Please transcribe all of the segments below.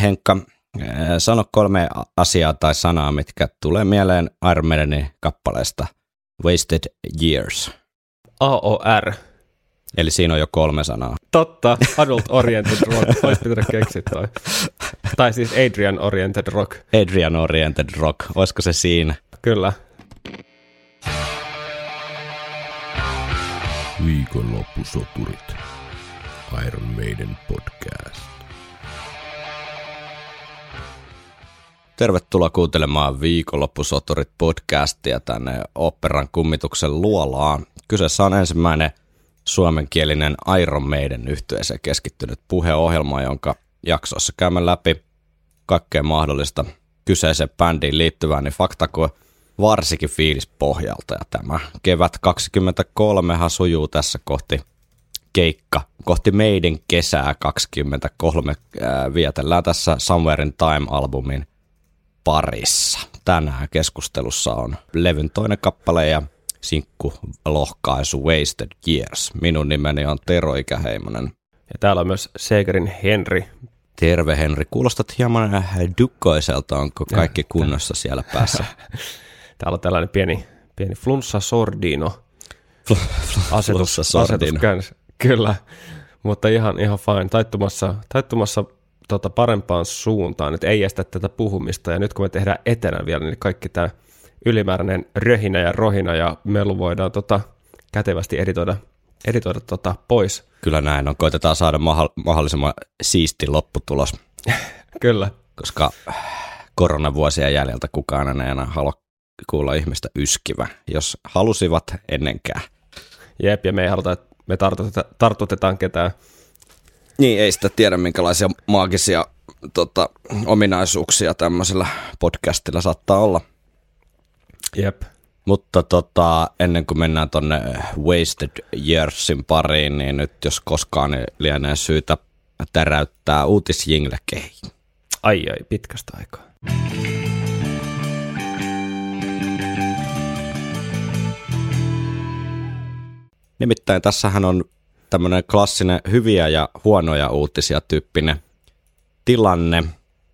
Henkka, sano kolme asiaa tai sanaa, mitkä tulee mieleen Iron Maidenin kappaleesta Wasted Years. AOR. Eli siinä on jo kolme sanaa. Totta, Adult Oriented Rock. Olisi pitänyt keksiä toi. Tai siis Adrian Oriented Rock. Adrian Oriented Rock, olisiko se siinä? Kyllä. Viikonloppusoturit. Iron Maiden podcast. Tervetuloa kuuntelemaan Viikonloppusoturit podcastia tänne operan kummituksen luolaan. Kyseessä on ensimmäinen suomenkielinen Iron Maiden yhtyeeseen keskittynyt puheohjelma, jonka jaksossa käymme läpi kaikkea mahdollista kyseiseen bändiin liittyvää, niin faktako varsinkin fiilis pohjalta. Ja tämä kevät 23 sujuu tässä kohti keikka, kohti meidän kesää 23. Ää, vietellään tässä Somewhere in Time-albumin parissa. Tänään keskustelussa on levyn toinen kappale ja sinkku lohkaisu Wasted Years. Minun nimeni on Tero Ikäheimonen. Ja täällä on myös Segerin Henri. Terve Henri, kuulostat hieman dukkoiselta, onko kaikki kunnossa siellä päässä? Täällä on tällainen pieni, pieni flunssa sordino. asetus, Flunssa sordino. asetus. Kyllä, mutta ihan, ihan fine. Taittumassa, taittumassa tota parempaan suuntaan, että ei estä tätä puhumista. Ja nyt kun me tehdään etenä vielä, niin kaikki tämä ylimääräinen röhinä ja rohina ja melu voidaan tota, kätevästi editoida, editoida tota, pois. Kyllä näin on. Koitetaan saada mahdollisimman siisti lopputulos, Kyllä, koska koronavuosien jäljeltä kukaan ei enää halua kuulla ihmistä yskivä, jos halusivat ennenkään. jep, ja me ei haluta, että me tartuteta, tartutetaan ketään. Niin, ei sitä tiedä, minkälaisia maagisia tota, ominaisuuksia tämmöisellä podcastilla saattaa olla. Jep, Mutta tota, ennen kuin mennään tonne Wasted Yearsin pariin, niin nyt jos koskaan niin lienee syytä täräyttää uutisjingle ai ai, pitkästä aikaa. Nimittäin tässähän on tämmöinen klassinen hyviä ja huonoja uutisia tyyppinen tilanne.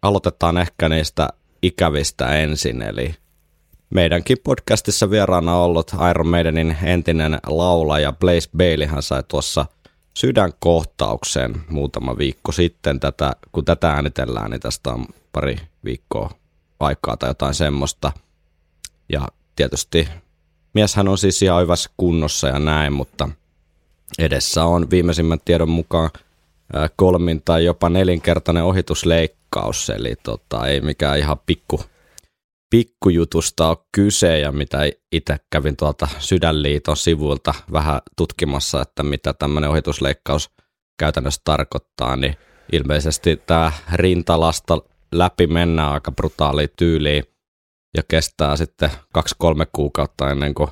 Aloitetaan ehkä niistä ikävistä ensin, eli meidänkin podcastissa vieraana ollut Iron Maidenin entinen laulaja Blaze Baileyhan sai tuossa sydänkohtauksen muutama viikko sitten. Tätä, kun tätä äänitellään, niin tästä on pari viikkoa aikaa tai jotain semmoista. Ja tietysti mieshän on siis ihan hyvässä kunnossa ja näin, mutta edessä on viimeisimmän tiedon mukaan kolmin tai jopa nelinkertainen ohitusleikkaus, eli tota, ei mikään ihan pikku, pikkujutusta ole kyse, ja mitä itse kävin tuolta Sydänliiton sivuilta vähän tutkimassa, että mitä tämmöinen ohitusleikkaus käytännössä tarkoittaa, niin ilmeisesti tämä rintalasta läpi mennään aika brutaali tyyliin, ja kestää sitten kaksi-kolme kuukautta ennen kuin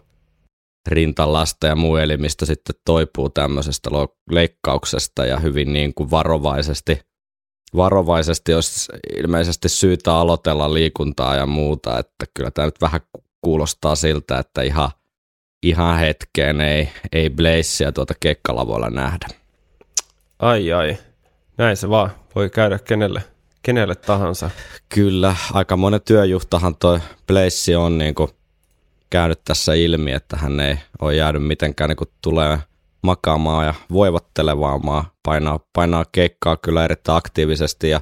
rintalasta ja muu elimistä sitten toipuu tämmöisestä leikkauksesta ja hyvin niin kuin varovaisesti, varovaisesti olisi ilmeisesti syytä aloitella liikuntaa ja muuta, että kyllä tämä nyt vähän kuulostaa siltä, että ihan, ihan hetkeen ei, ei Blazea tuota keikkalavoilla nähdä. Ai ai, näin se vaan voi käydä kenelle, kenelle tahansa. Kyllä, aika monen työjuhtahan toi Blaze on niin kuin käynyt tässä ilmi, että hän ei ole jäänyt mitenkään niin kuin tulee makaamaan ja voivottelemaan, painaa, painaa keikkaa kyllä erittäin aktiivisesti ja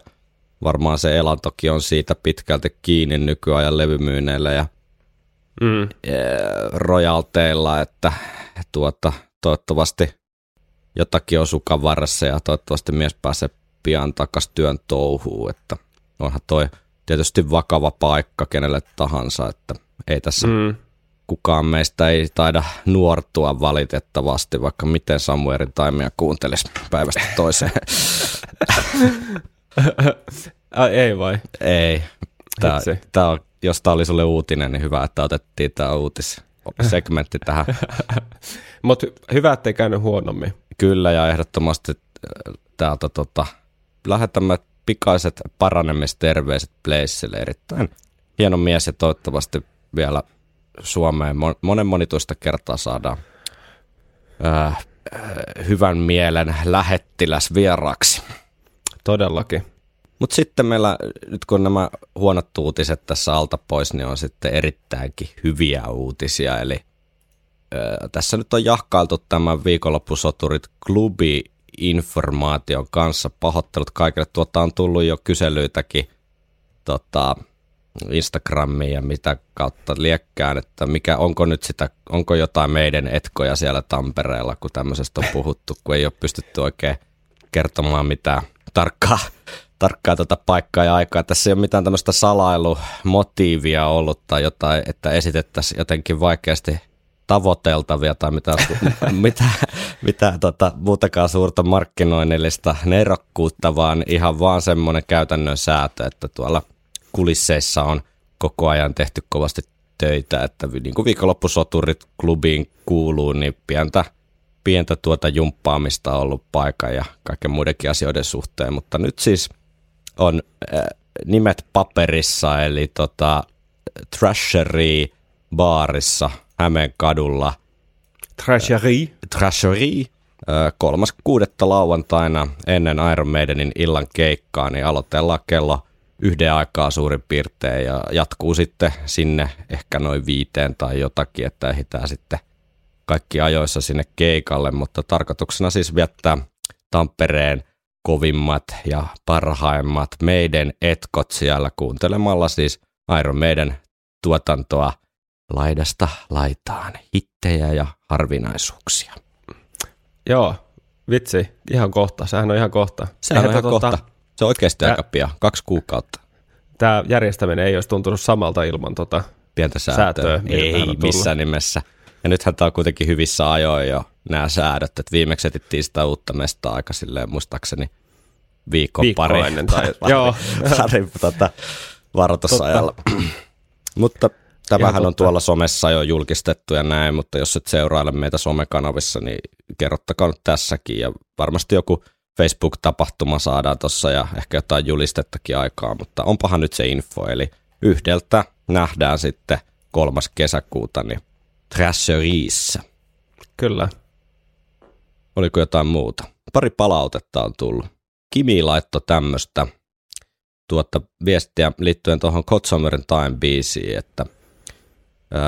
varmaan se elantokin on siitä pitkälti kiinni nykyajan levymyyneillä ja Mm. eh, rojalteilla, että tuota, toivottavasti jotakin on sukan varressa ja toivottavasti mies pääsee pian takas työn touhuun, että onhan toi tietysti vakava paikka kenelle tahansa, että ei tässä Mm. Kukaan meistä ei taida nuortua valitettavasti, vaikka miten Samuelin taimia kuuntelisi päivästä toiseen. Ai, ei vai? ei. Tää, tää on, jos tämä oli sulle uutinen, niin hyvä, että otettiin tämä uutissegmentti tähän. Mutta hyvä, ettei käynyt huonommin. Kyllä, ja ehdottomasti äh, täältä tota, lähetämme pikaiset paranemisterveiset Blazelle. Erittäin hieno mies ja toivottavasti vielä Suomeen mon- monen monituista kertaa saadaan äh, äh, hyvän mielen lähettiläs vieraaksi. Todellakin. Mutta sitten meillä, nyt kun nämä huonot uutiset tässä alta pois, niin on sitten erittäinkin hyviä uutisia. Eli ö, tässä nyt on jahkailtu tämän viikonloppusoturit klubi informaation kanssa. Pahoittelut kaikille. Tuota on tullut jo kyselyitäkin tota, Instagramiin ja mitä kautta liekkään, että mikä, onko nyt sitä, onko jotain meidän etkoja siellä Tampereella, kun tämmöisestä on puhuttu, kun ei ole pystytty oikein kertomaan mitään tarkkaa, tarkkaa tuota paikkaa ja aikaa. Tässä ei ole mitään tämmöistä salailumotiivia ollut tai jotain, että esitettäisiin jotenkin vaikeasti tavoiteltavia tai mitä, mitä, mitä tota, muutakaan suurta markkinoinnillista nerokkuutta, vaan ihan vaan semmoinen käytännön säätö, että tuolla kulisseissa on koko ajan tehty kovasti töitä, että niin kuin viikonloppusoturit klubiin kuuluu, niin pientä, pientä tuota jumppaamista on ollut paikan ja kaiken muidenkin asioiden suhteen, mutta nyt siis on äh, nimet paperissa, eli tota, Trashery baarissa Hämeen kadulla. Trashery. Trashery. Kolmas kuudetta lauantaina ennen Iron Maidenin illan keikkaa, niin aloitellaan kello yhden aikaa suurin piirtein ja jatkuu sitten sinne ehkä noin viiteen tai jotakin, että ehditään sitten kaikki ajoissa sinne keikalle, mutta tarkoituksena siis viettää Tampereen kovimmat ja parhaimmat meidän etkot siellä kuuntelemalla siis Iron Maiden tuotantoa laidasta laitaan, hittejä ja harvinaisuuksia. Joo, vitsi, ihan kohta, sehän on ihan kohta. Sehän on ihan kohta. Se on oikeasti aika pian, kaksi kuukautta. Tämä järjestäminen ei olisi tuntunut samalta ilman tota pientä säätöä. säätöä ei missään nimessä. Ja nythän tämä on kuitenkin hyvissä ajoin jo nämä säädöt, että viimeksi etittiin sitä uutta mestaa aika silleen muistaakseni viikko, viikko pari, ennen tai, pari, joo. pari tota, varoitusajalla. mutta tämähän on tuolla somessa jo julkistettu ja näin, mutta jos et seuraile meitä somekanavissa, niin kerrottakaa nyt tässäkin ja varmasti joku Facebook-tapahtuma saadaan tuossa ja ehkä jotain julistettakin aikaa, mutta onpahan nyt se info, eli yhdeltä nähdään sitten kolmas kesäkuuta niin Trasheriissa. Kyllä. Oliko jotain muuta? Pari palautetta on tullut. Kimi laittoi tämmöistä tuota viestiä liittyen tuohon Kotsomerin Time biisiin, että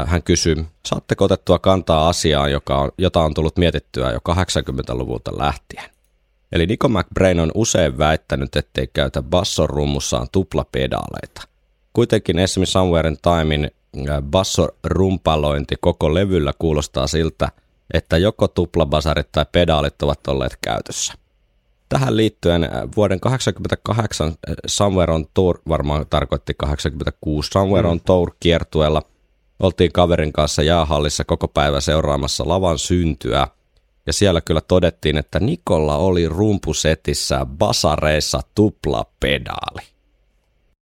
hän kysyy, saatteko otettua kantaa asiaan, joka on, jota on tullut mietittyä jo 80-luvulta lähtien? Eli Nico McBrain on usein väittänyt, ettei käytä bassorummussaan tuplapedaaleita. Kuitenkin esimerkiksi Somewhere in Timein bassorumpalointi koko levyllä kuulostaa siltä, että joko tuplabasarit tai pedaalit ovat olleet käytössä. Tähän liittyen vuoden 88 Somewhere on Tour, varmaan tarkoitti 86 Somewhere on Tour kiertueella, oltiin kaverin kanssa jäähallissa koko päivä seuraamassa lavan syntyä – ja siellä kyllä todettiin, että Nikolla oli rumpusetissä basareissa tuplapedaali.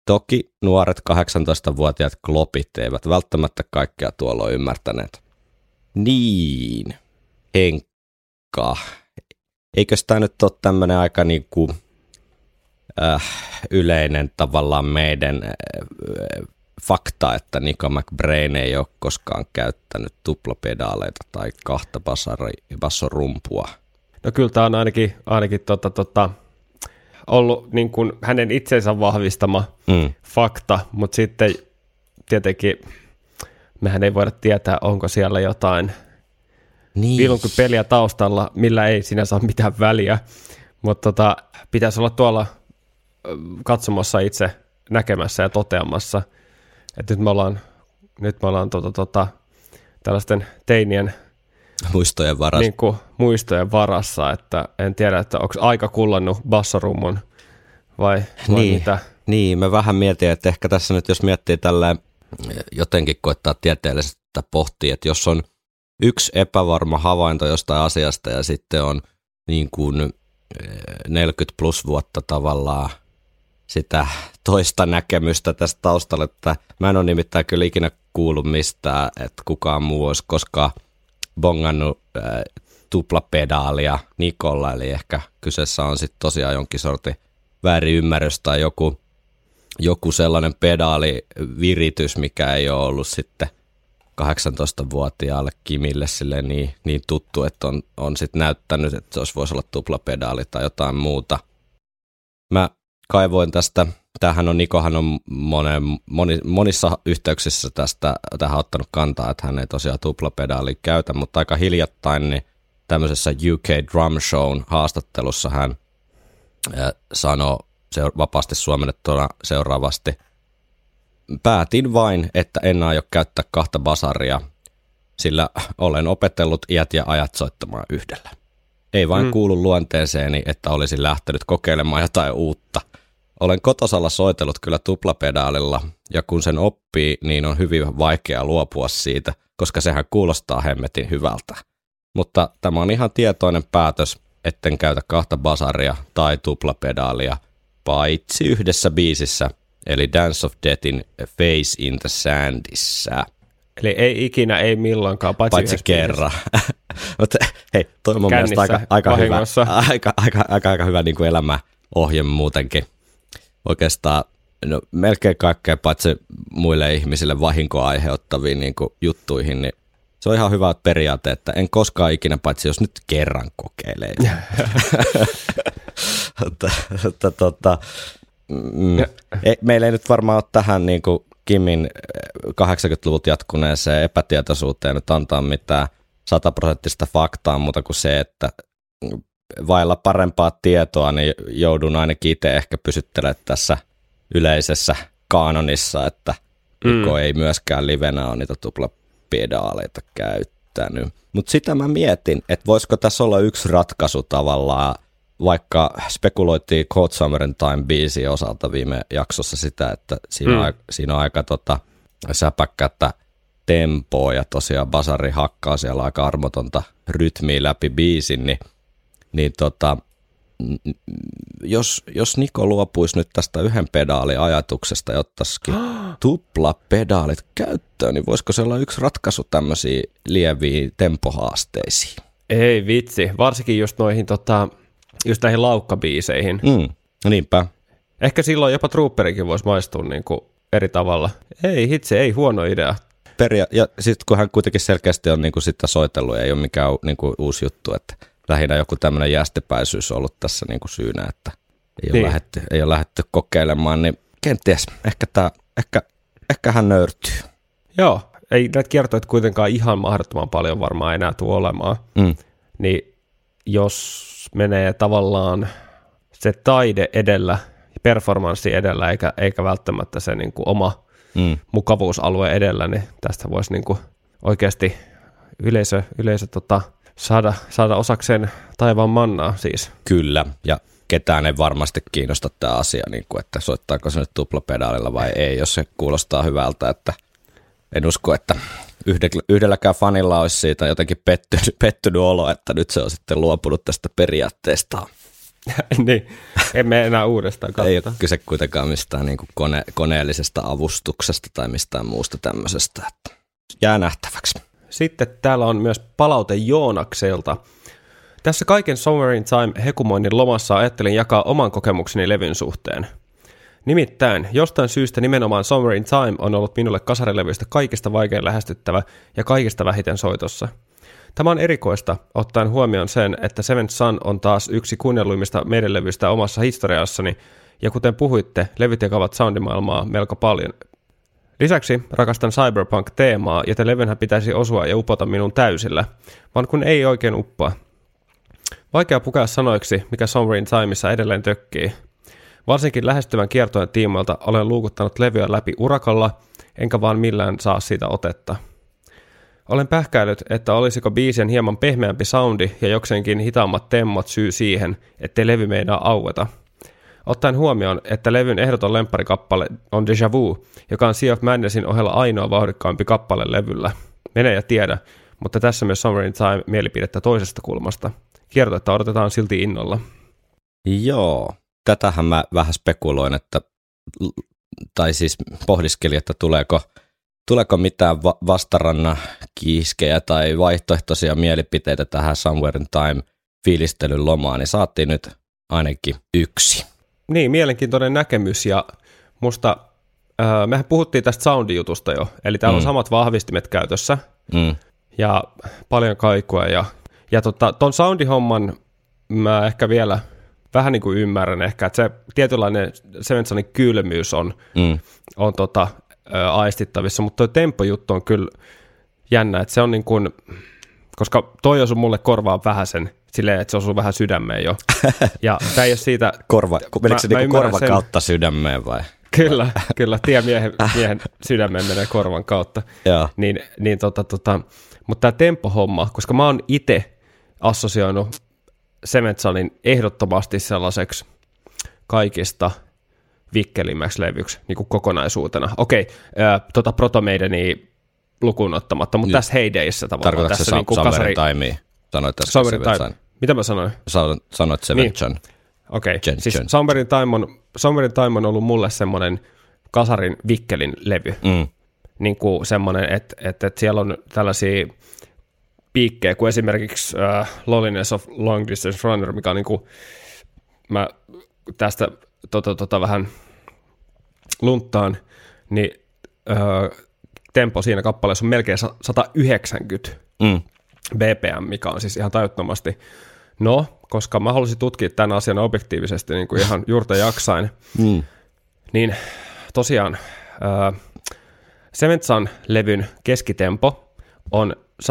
Toki nuoret 18-vuotiaat klopit eivät välttämättä kaikkea tuolla ymmärtäneet. Niin, Henkka. Eikö tämä nyt ole tämmöinen aika niin kuin, äh, yleinen tavallaan meidän äh, fakta, että Nico McBrain ei ole koskaan käyttänyt tuplapedaaleita tai kahta bassorumpua. No kyllä tämä on ainakin, ainakin tota, tota, ollut niin kuin hänen itsensä vahvistama mm. fakta, mutta sitten tietenkin mehän ei voida tietää, onko siellä jotain niin. peliä taustalla, millä ei sinä saa mitään väliä, mutta tota, pitäisi olla tuolla katsomassa itse näkemässä ja toteamassa – että nyt me ollaan, nyt me ollaan tota, tota, tällaisten teinien muistojen varassa. Niin kuin, muistojen varassa, että en tiedä, että onko aika kullannut bassarummun vai, vai niin, mitä. Niin, mä vähän mietin, että ehkä tässä nyt jos miettii tällä jotenkin koittaa tieteellisesti pohtia, että jos on yksi epävarma havainto jostain asiasta ja sitten on niin kuin 40 plus vuotta tavallaan sitä toista näkemystä tästä taustalla, että mä en ole nimittäin kyllä ikinä kuullut mistään, että kukaan muu olisi koskaan bongannut äh, tuplapedaalia Nikolla, eli ehkä kyseessä on sitten tosiaan jonkin sortin väärinymmärrys tai joku, joku sellainen pedaaliviritys, mikä ei ole ollut sitten 18-vuotiaalle Kimille sille niin, niin tuttu, että on, on sitten näyttänyt, että se olisi voisi olla tuplapedaali tai jotain muuta. Mä kaivoin tästä, tämähän on, Nikohan on monen, moni, monissa yhteyksissä tästä tähän ottanut kantaa, että hän ei tosiaan tuplapedaali käytä, mutta aika hiljattain niin tämmöisessä UK Drum Shown haastattelussa hän sanoi vapaasti suomennettuna seuraavasti, päätin vain, että en aio käyttää kahta basaria, sillä olen opetellut iät ja ajat soittamaan yhdellä. Ei vain mm. kuulu luonteeseeni, että olisin lähtenyt kokeilemaan jotain uutta. Olen kotosalla soitellut kyllä tuplapedaalilla, ja kun sen oppii, niin on hyvin vaikea luopua siitä, koska sehän kuulostaa hemmetin hyvältä. Mutta tämä on ihan tietoinen päätös, etten käytä kahta basaria tai tuplapedaalia, paitsi yhdessä biisissä, eli Dance of Deathin Face in the Sandissä. Eli ei ikinä, ei milloinkaan, paitsi, paitsi kerran. Mutta hei, toi on mun mielestä aika, aika, hyvä, aika, aika, aika, aika hyvä niin kuin elämäohje muutenkin. Oikeastaan no, melkein kaikkea paitsi muille ihmisille vahinkoa aiheuttaviin niin kuin juttuihin, niin se on ihan hyvä periaate, että en koskaan ikinä, paitsi jos nyt kerran kokeilee. tota, mm, ei, meillä ei nyt varmaan ole tähän niin kuin Kimin 80-luvut jatkuneeseen epätietoisuuteen nyt antaa mitään sataprosenttista faktaa muuta kuin se, että vailla parempaa tietoa, niin joudun ainakin itse ehkä pysyttelemään tässä yleisessä kaanonissa, että mm. ei myöskään livenä ole niitä tuplapedaaleita käyttänyt. Mutta sitä mä mietin, että voisiko tässä olla yksi ratkaisu tavallaan, vaikka spekuloitiin Cold Summer Time biisin osalta viime jaksossa sitä, että siinä, mm. on, siinä on aika tota, säpäkkättä tempoa ja tosiaan Basari hakkaa siellä aika armotonta rytmiä läpi biisin, niin, niin tota, jos, jos Niko luopuisi nyt tästä yhden pedaalin ajatuksesta ja ottaisikin tuplapedaalit käyttöön, niin voisiko se olla yksi ratkaisu tämmöisiin lieviin tempohaasteisiin? Ei vitsi, varsinkin just noihin tota, just näihin laukkabiiseihin. Mm, niinpä. Ehkä silloin jopa Trooperikin voisi maistua niin kuin eri tavalla. Ei hitse, ei huono idea. Peria- ja sitten kun hän kuitenkin selkeästi on niin kuin sitä soitellut, ei ole mikään niin kuin uusi juttu, että lähinnä joku tämmöinen jästepäisyys on ollut tässä niin kuin syynä, että ei, niin. ole lähdetty, ei ole lähdetty kokeilemaan, niin kenties, ehkä, tää, ehkä, ehkä hän nöyrtyy. Joo, ei näitä kiertoja kuitenkaan ihan mahdottoman paljon varmaan enää tule olemaan. Mm. Niin jos menee tavallaan se taide edellä, performanssi edellä, eikä, eikä välttämättä se niin kuin oma mm. mukavuusalue edellä, niin tästä voisi niin kuin oikeasti yleisö, yleisö tota, saada, saada osakseen taivaan mannaa siis. Kyllä, ja ketään ei varmasti kiinnosta tämä asia, niin kuin, että soittaako se nyt tuplapedaalilla vai ei, jos se kuulostaa hyvältä, että en usko, että yhdelläkään fanilla olisi siitä jotenkin pettynyt, pettynyt olo, että nyt se on sitten luopunut tästä periaatteesta. niin, emme enää uudestaan katsota. Ei ole kyse kuitenkaan mistään niin kuin kone, koneellisesta avustuksesta tai mistään muusta tämmöisestä. Että jää nähtäväksi. Sitten täällä on myös palaute Joonakselta. Tässä kaiken Summer in Time hekumoinnin lomassa ajattelin jakaa oman kokemukseni levyn suhteen. Nimittäin, jostain syystä nimenomaan Summer in Time on ollut minulle kasarilevyistä kaikista vaikein lähestyttävä ja kaikista vähiten soitossa. Tämä on erikoista, ottaen huomioon sen, että Seven Sun on taas yksi kuunnelluimmista meidän levyistä omassa historiassani, ja kuten puhuitte, levyt jakavat soundimaailmaa melko paljon. Lisäksi rakastan cyberpunk-teemaa, joten levynhän pitäisi osua ja upota minun täysillä, vaan kun ei oikein uppoa. Vaikea pukea sanoiksi, mikä Summer in Timeissa edelleen tökkii. Varsinkin lähestyvän kiertojen tiimoilta olen luukuttanut levyä läpi urakalla, enkä vaan millään saa siitä otetta. Olen pähkäillyt, että olisiko biisien hieman pehmeämpi soundi ja jokseenkin hitaammat temmot syy siihen, ettei levy meinaa aueta. Ottaen huomioon, että levyn ehdoton lempparikappale on Deja Vu, joka on Sea of Madnessin ohella ainoa vauhdikkaampi kappale levyllä. Mene ja tiedä, mutta tässä myös Summer in Time mielipidettä toisesta kulmasta. Kiertoetta odotetaan silti innolla. Joo, tätähän mä vähän spekuloin, että, tai siis pohdiskelin, että tuleeko, tuleeko mitään va- vastaranna kiiskejä tai vaihtoehtoisia mielipiteitä tähän Somewhere in Time fiilistelyn lomaan, niin saatiin nyt ainakin yksi. Niin, mielenkiintoinen näkemys ja musta, äh, mehän puhuttiin tästä soundijutusta jo, eli täällä mm. on samat vahvistimet käytössä mm. ja paljon kaikua ja, ja tota, ton soundihomman mä ehkä vielä vähän niin kuin ymmärrän ehkä, että se tietynlainen Sevensonin kylmyys on, Mm. on tota, ö, aistittavissa, mutta tuo tempojuttu on kyllä jännä, että se on niin kuin, koska toi osui mulle korvaan vähän sen, silleen, että se osuu vähän sydämeen jo. Ja tämä ei ole siitä, Korva, menikö se mä niinku ymmärrän korva sen. kautta sydämeen vai? kyllä, kyllä, tie miehen, miehen sydämeen menee korvan kautta. Joo. Niin, niin tota, tota, mutta tämä tempohomma, koska mä oon itse assosioinut Sementsalin ehdottomasti sellaiseksi kaikista vikkelimmäksi levyksi niin kuin kokonaisuutena. Okei, ää, tota Protomaidenia lukuun ottamatta, mutta Nyt. tässä heideissä tavallaan. Tarkoitatko se tässä Sa- niinku Summerin Timea? Sanoit Summerin Seven Time. Mitä mä sanoin? Sa- Sanoit Seven Niin. Okei, Jen- siis. Summerin Time, on, Summerin Time on ollut mulle semmoinen kasarin vikkelin levy. Mm. niin kuin semmoinen, että, että, että siellä on tällaisia piikkejä, kuin esimerkiksi uh, Loneliness of Long Distance Runner, mikä on niin kuin, mä tästä tota, tota, vähän lunttaan, niin uh, tempo siinä kappaleessa on melkein sa- 190 Mm. BPM, mikä on siis ihan tajuttomasti. No, koska mä halusin tutkia tämän asian objektiivisesti niin kuin ihan juurta jaksain, Mm. niin tosiaan äh, Sementsan levyn keskitempo on 118,25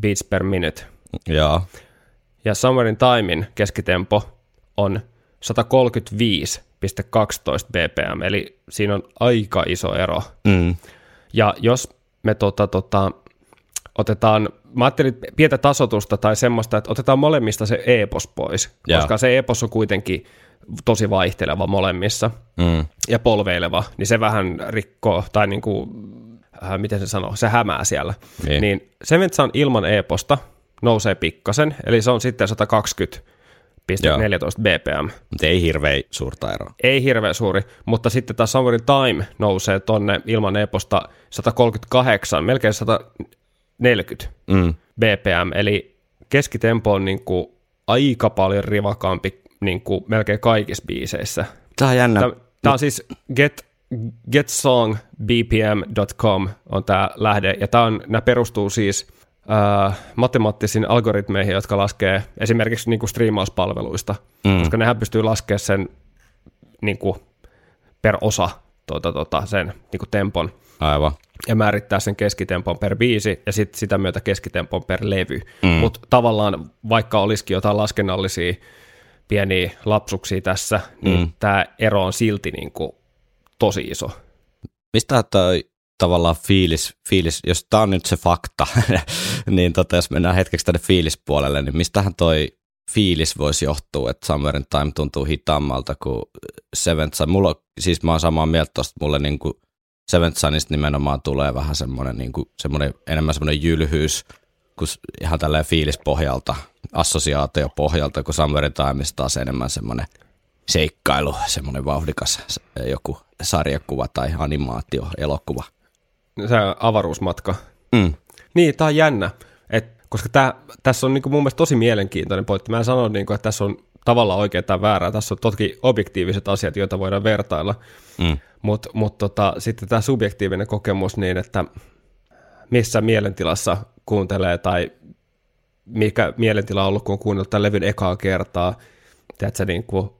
beats per minute. Joo. Ja Summerin Timein keskitempo on 135,12 bpm, eli siinä on aika iso ero. Mm. Ja jos me tota, tota, otetaan, mä ajattelin pientä tasotusta tai semmoista, että otetaan molemmista se epos pois, Joo. koska se epos on kuitenkin tosi vaihteleva molemmissa Mm. ja polveileva, niin se vähän rikkoo, tai niin kuin, äh, miten se sanoo, se hämää siellä. Niin. Niin Sementsan ilman e-posta nousee pikkasen, eli se on sitten 120,14 bpm. Mutta ei hirveän suurta eroa. Ei hirveän suuri, mutta sitten taas Summerin Time nousee tonne ilman e-posta 138, melkein 140 Mm. bpm, eli keskitempo on niin kuin aika paljon rivakampi niin kuin melkein kaikissa biiseissä. Tää on jännä. Tämä on siis get, getsongbpm.com on tämä lähde, ja tää on, nämä perustuu siis matemaattisiin algoritmeihin, jotka laskee esimerkiksi niin kuin striimauspalveluista, Mm. koska nehän pystyy laskemaan sen niin kuin per osa tuota, tuota, sen niin kuin tempon Aivan. ja määrittää sen keskitempon per biisi ja sitten sitä myötä keskitempon per levy. Mm. Mutta tavallaan vaikka olisikin jotain laskennallisia pieniä lapsuksia tässä, niin mm. tämä ero on silti niin kuin tosi iso. Mistä toi tavallaan fiilis, fiilis jos tämä on nyt se fakta, niin tota, jos mennään hetkeksi tänne fiilispuolelle, niin mistähän toi fiilis voisi johtua, että Summer in Time tuntuu hitaammalta kuin Seventh Sun. Mulla, siis mä oon samaa mieltä tosta, mulle niin kuin Seventh Sunista nimenomaan tulee vähän semmoinen, niin kuin, semmoinen enemmän semmoinen jylhyys, kuin ihan tälleen fiilispohjalta, assosiaatiopohjalta, kun Summer in Timeista taas enemmän semmoinen seikkailu, semmoinen vauhdikas joku sarjakuva tai animaatio, elokuva. Se avaruusmatka. Mm. Niin, tämä on jännä, et, koska tää, tässä on niinku mun mielestä tosi mielenkiintoinen pointti. Mä en sano, niinku, että tässä on tavallaan oikein tai väärää. Tässä on toki objektiiviset asiat, joita voidaan vertailla. Mm. Mutta mut tota, sitten tämä subjektiivinen kokemus niin, että missä mielentilassa kuuntelee tai mikä mielentila on ollut, kun on kuunnellut tämän levyn ekaa kertaa. Tiedätkö, niin kuin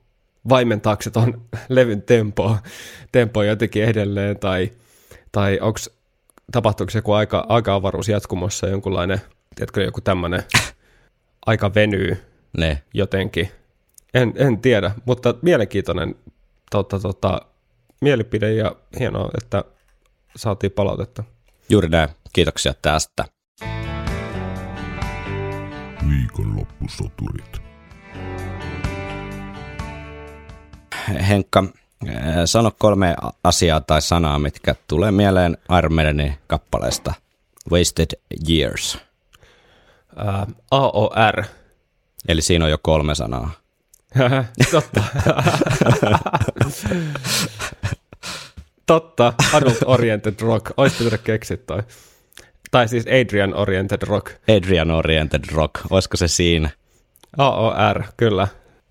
vaimentaako se ton levyn tempoa, tempoa jotenkin edelleen tai, tai onko tapahtuuko se joku aika, aika-avaruus jatkumossa jonkunlainen, tiedätkö, joku tämmöinen aika venyy Ne. jotenkin. En, en tiedä, mutta mielenkiintoinen tota, tota, mielipide ja hienoa, että saatiin palautetta. Juuri näin. Kiitoksia tästä. Viikonloppusoturit. Henkka, sano kolme asiaa tai sanaa, mitkä tulee mieleen Iron Maidenin kappaleesta Wasted Years. Ää, AOR. Eli siinä on jo kolme sanaa. Totta. Totta, Adult Oriented Rock. Olisi pitänyt keksiä toi. Tai siis Adrian Oriented Rock. Adrian Oriented Rock, olisiko se siinä? AOR, kyllä.